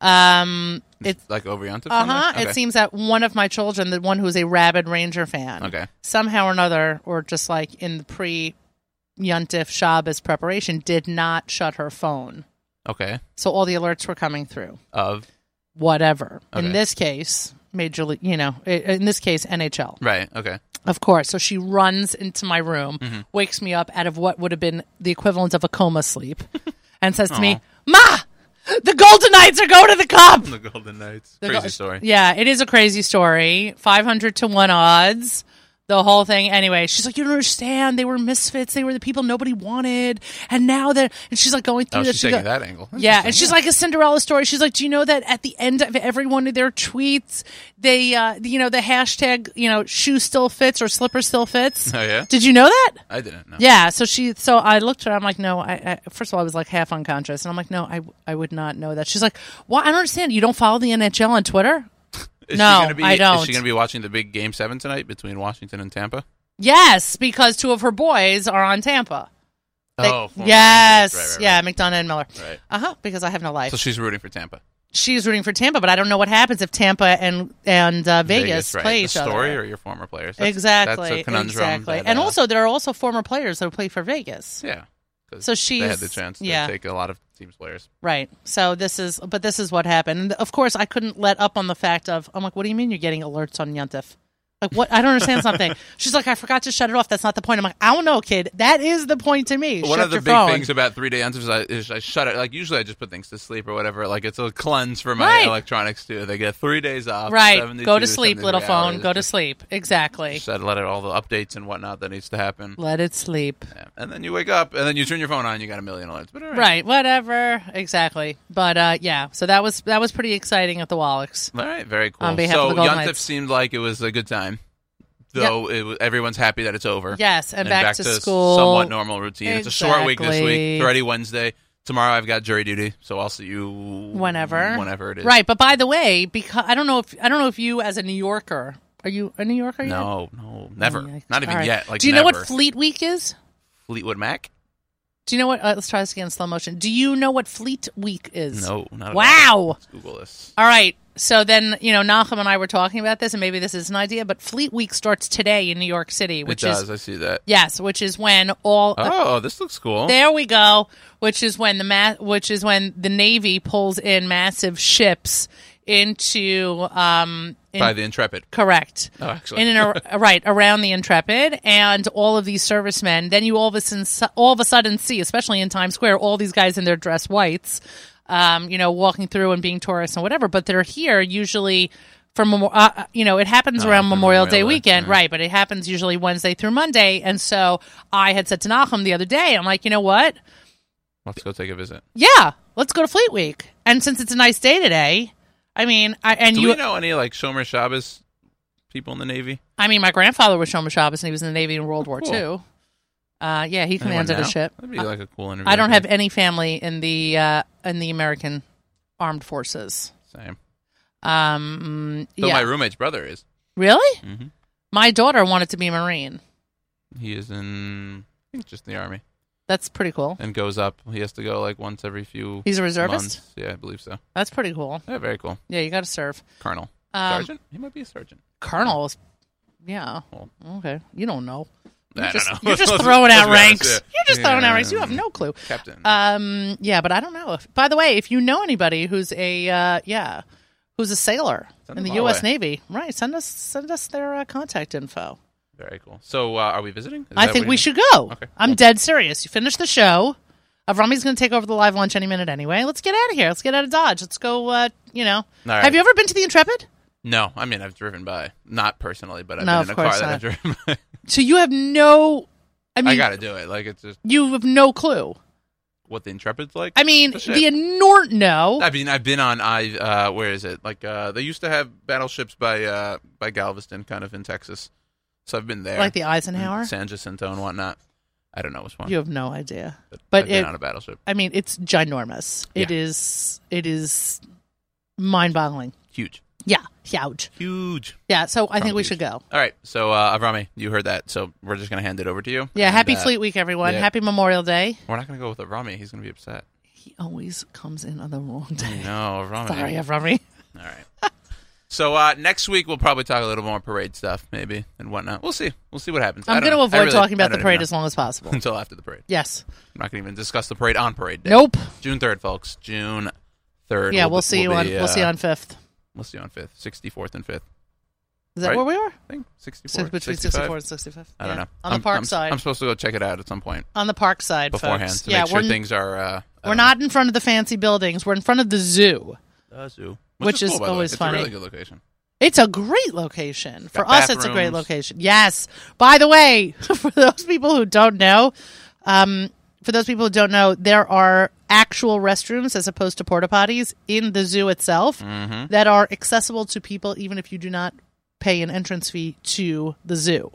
um, it's Like over Yontif uh huh. Sunday? It seems that one of my children, the one who's a rabid Ranger fan, Okay. somehow or another, or just like in the pre Yuntif Shabbos preparation, did not shut her phone. Okay. So all the alerts were coming through. Of Whatever. In this case, Major League, you know, in this case, NHL. right. Okay. Of course. So she runs into my room, Mhm. wakes me up out of what would have been the equivalent of a coma sleep, and says to Aw. me, Ma, the Golden Knights are going to the Cup. The Golden Knights. The Crazy Go- story. Yeah, it is a crazy story. 500 to 1 odds. The whole thing. Anyway, she's like, you don't understand. They were misfits. They were the people nobody wanted, and now they're. And she's like going through Oh, this. she's She taking go- that angle. Yeah, and she's like a Cinderella story. She's like, do you know that at the end of every one of their tweets, they, uh, you know, the hashtag, you know, shoe still fits or slipper still fits. Oh yeah. Did you know that? I didn't know. Yeah, so she, so I looked at her. I'm like, no. I, I first of all, I was like half unconscious, and I'm like, no, I, I would not know that. She's like, well, I don't understand. You don't follow the NHL on Twitter? Is no, she gonna be, I don't. Is she going to be watching the big game seven tonight between Washington and Tampa? Yes, because two of her boys are on Tampa. They- oh, yes, Rangers. Right, right, yeah, McDonagh and Miller. Right. Uh huh. Because I have no life. So she's rooting for Tampa. She's rooting for Tampa, but I don't know what happens if Tampa and and uh, Vegas, right. play the each story other. or your former players. That's, exactly. That's a conundrum. exactly. that, and uh, also, there are also former players that play for Vegas. Yeah. So she had the chance to yeah. take a lot of players. Right. So this is, but this is what happened. And of course, I couldn't let up on the fact of, I'm like, what do you mean you're getting alerts on Yuntif? Like, what? I don't understand something. She's like, I forgot to shut it off. That's not the point. I'm like, I don't know, kid. That is the point to me. One Shut of the big phone. things about three day answers is I, is I shut it. Like usually I just put things to sleep or whatever. Like it's a cleanse for my Right. electronics too. They get three days off. Right. Go to sleep, 73 little phone. hours. Go to sleep. Exactly. Just let it all the updates and whatnot that needs to happen. Let it sleep. Yeah. And then you wake up and then you turn your phone on. You got a million alerts. But all right. Right. Whatever. Exactly. But uh, yeah. So that was that was pretty exciting at the Wallachs. All right, very cool. On behalf so of the Golden Yontif seemed like it was a good time, though it was, everyone's happy that it's over. Yes, and back to school. somewhat normal routine. It's a short week this week. Already Wednesday. Tomorrow I've got jury duty, so I'll see you Whenever. whenever it is. Right. But by the way, because I don't know if I don't know if you as a New Yorker are you a New Yorker? yet? No, no, never. yikes. Not even right. yet. Like Do you know what Fleet Week is? Fleetwood Mac? Do you know what? Uh, let's try this again in slow motion. Do you know what Fleet Week is? No, not at Wow. Google this. All right. So then, you know, Nachum and I were talking about this, and maybe this is an idea, but Fleet Week starts today in New York City, which it does. is I see that. yes, which is when all Oh, this looks cool. There we go. Which is when the ma- which is when the Navy pulls in massive ships into um in- By the Intrepid. correct Oh, actually. in and ar- right around the Intrepid and all of these servicemen. Then you all of a sudden all of a sudden see, especially in Times Square, all these guys in their dress whites, um, you know, walking through and being tourists and whatever. But they're here usually. For Memo- uh, you know, it happens Oh, around Memorial Memorial Day weekend, yeah. right? But it happens usually Wednesday through Monday, and so I had said to Nachum the other day, I'm like, you know what? Let's go take a visit. Yeah, let's go to Fleet Week. And since it's a nice day today, I mean, I, and Do you, know any like Shomer Shabbos people in the Navy? I mean, my grandfather was Shomer Shabbos, and he was in the Navy in World War Cool. II. Uh, yeah, he Anyone commanded a ship. That'd be like a cool interview. I don't have any family in the uh, in the American armed forces. Same. Um, Though yeah, my roommate's brother is. really. hmm My daughter wanted to be a Marine. He is in, I think, just in the army, That's pretty cool. and goes up. He has to go like once every few. He's a reservist? months. Yeah, I believe so. That's pretty cool. Yeah, very cool. Yeah, you got to serve. Colonel, Um, sergeant. He might be a sergeant. Colonel is, yeah. Well. Okay, you don't know. You're I don't just, know. You're just throwing out ranks. yeah. You're just throwing out ranks. You have no clue. Captain. Um, yeah, but I don't know. If, by the way, if you know anybody who's a uh, yeah, who's a sailor Send in the U.S. way. Navy, right? Send us send us their uh, contact info. Very cool. So, uh, are we visiting? Is I think we should go. Okay. I'm dead serious. You finish the show. Avrami's going to take over the live lunch any minute anyway. Let's get out of here. Let's get out of Dodge. Let's go. Uh, you know, right. have you ever been to the Intrepid? No, I mean I've driven by, not personally, but I've No, been of in a car course that. I've driven by. So you have no. I mean, I got to do it. Like it's just you have no clue. what the Intrepid's like. I mean, The Nort no. I mean, I've been on I. Uh, where is it? Like uh, they used to have battleships by uh, by Galveston, kind of in Texas. So I've been there, Like the Eisenhower? San Jacinto, and whatnot. I don't know which one. You have no idea. but I've been it- on a battleship. I mean, it's ginormous. It is. It is mind-boggling. Huge, Yeah, huge. huge. Yeah, so I think we huge. should go. All right, so uh, Avrami, you heard that. So we're just gonna hand it over to you. Yeah, And, happy uh, Fleet Week, everyone. yeah. Happy Memorial Day. We're not gonna go with Avrami. He's gonna be upset. He always comes in on the wrong day. No, Avrami. Sorry, Avrami. All right. So uh, next week we'll probably talk a little more parade stuff, maybe and whatnot. We'll see. We'll see what happens. I'm going to avoid really- talking about the parade as long as possible. until after the parade. Yes. I'm not going to even discuss the parade on parade day. Nope. June third, folks. June third. Yeah, we'll be- see will you on be, we'll see you uh, on fifth. We'll see on fifth, sixty fourth, and fifth. Is that right? where we are? I think sixty So four. between 64 and 65. I don't Yeah. know. On the I'm- park I'm, side. I'm supposed to go check it out at some point On the park side, beforehand folks. to yeah, make sure we're, things are. Uh, we're don't know. in front of the fancy buildings. We're in front of the zoo. The zoo, Which cool, is by the way. always it's. A really good location. It's a great location. For Got us, it's a great location. Yes. By the way, for those people who don't know, um, for those people who don't know, there are actual restrooms as opposed to porta potties in the zoo itself Mhm. that are accessible to people even if you do not pay an entrance fee to the zoo.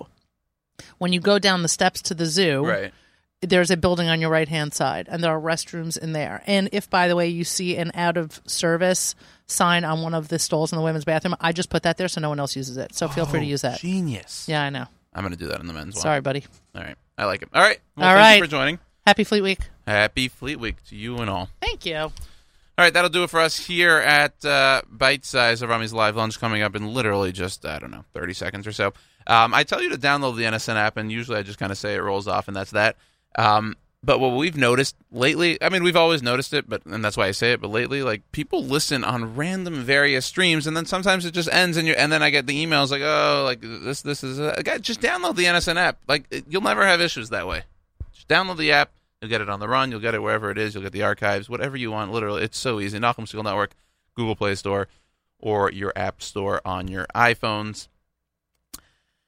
When you go down the steps to the zoo, Right. there's a building on your right hand side and there are restrooms in there and if by the way you see an out of service sign on one of the stalls in the women's bathroom i just put that there so no one else uses it so feel free to Oh, use that Genius. yeah i know I'm going to do that in the men's one. sorry buddy All right. I like it. All right. Well, all thank right you for joining. Happy fleet week Happy Fleet Week to you and all. thank you All right, that'll do it for us here at uh, Bite Size Avrami's Live Lunch coming up in literally just, I don't know, 30 seconds or so. Um, I tell you to download the NSN app, and usually I just kind of say it rolls off, and that's that. Um, but what we've noticed lately, I mean, we've always noticed it, but and that's why I say it. But lately, like people listen on random various streams, and then sometimes it just ends, and you and then I get the emails like, oh, like this, this is, uh, guy, just download the NSN app. Like it- you'll never have issues that way. Just download the app. You'll get it on the run. You'll get it wherever it is. You'll get the archives, whatever you want. Literally, it's so easy. Nachum Segal Network, Google Play Store, or your App Store on your iPhones.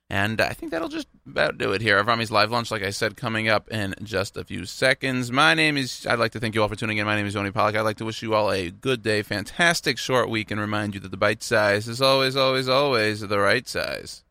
And I think that'll just about do it here. Avrami's Live Lunch, like I said, coming up in just a few seconds. My name is, I'd like to thank you all for tuning in. My name is Yoni Pollak. I'd like to wish you all a good day, fantastic short week, and remind you that the bite size is always, always, always the right size.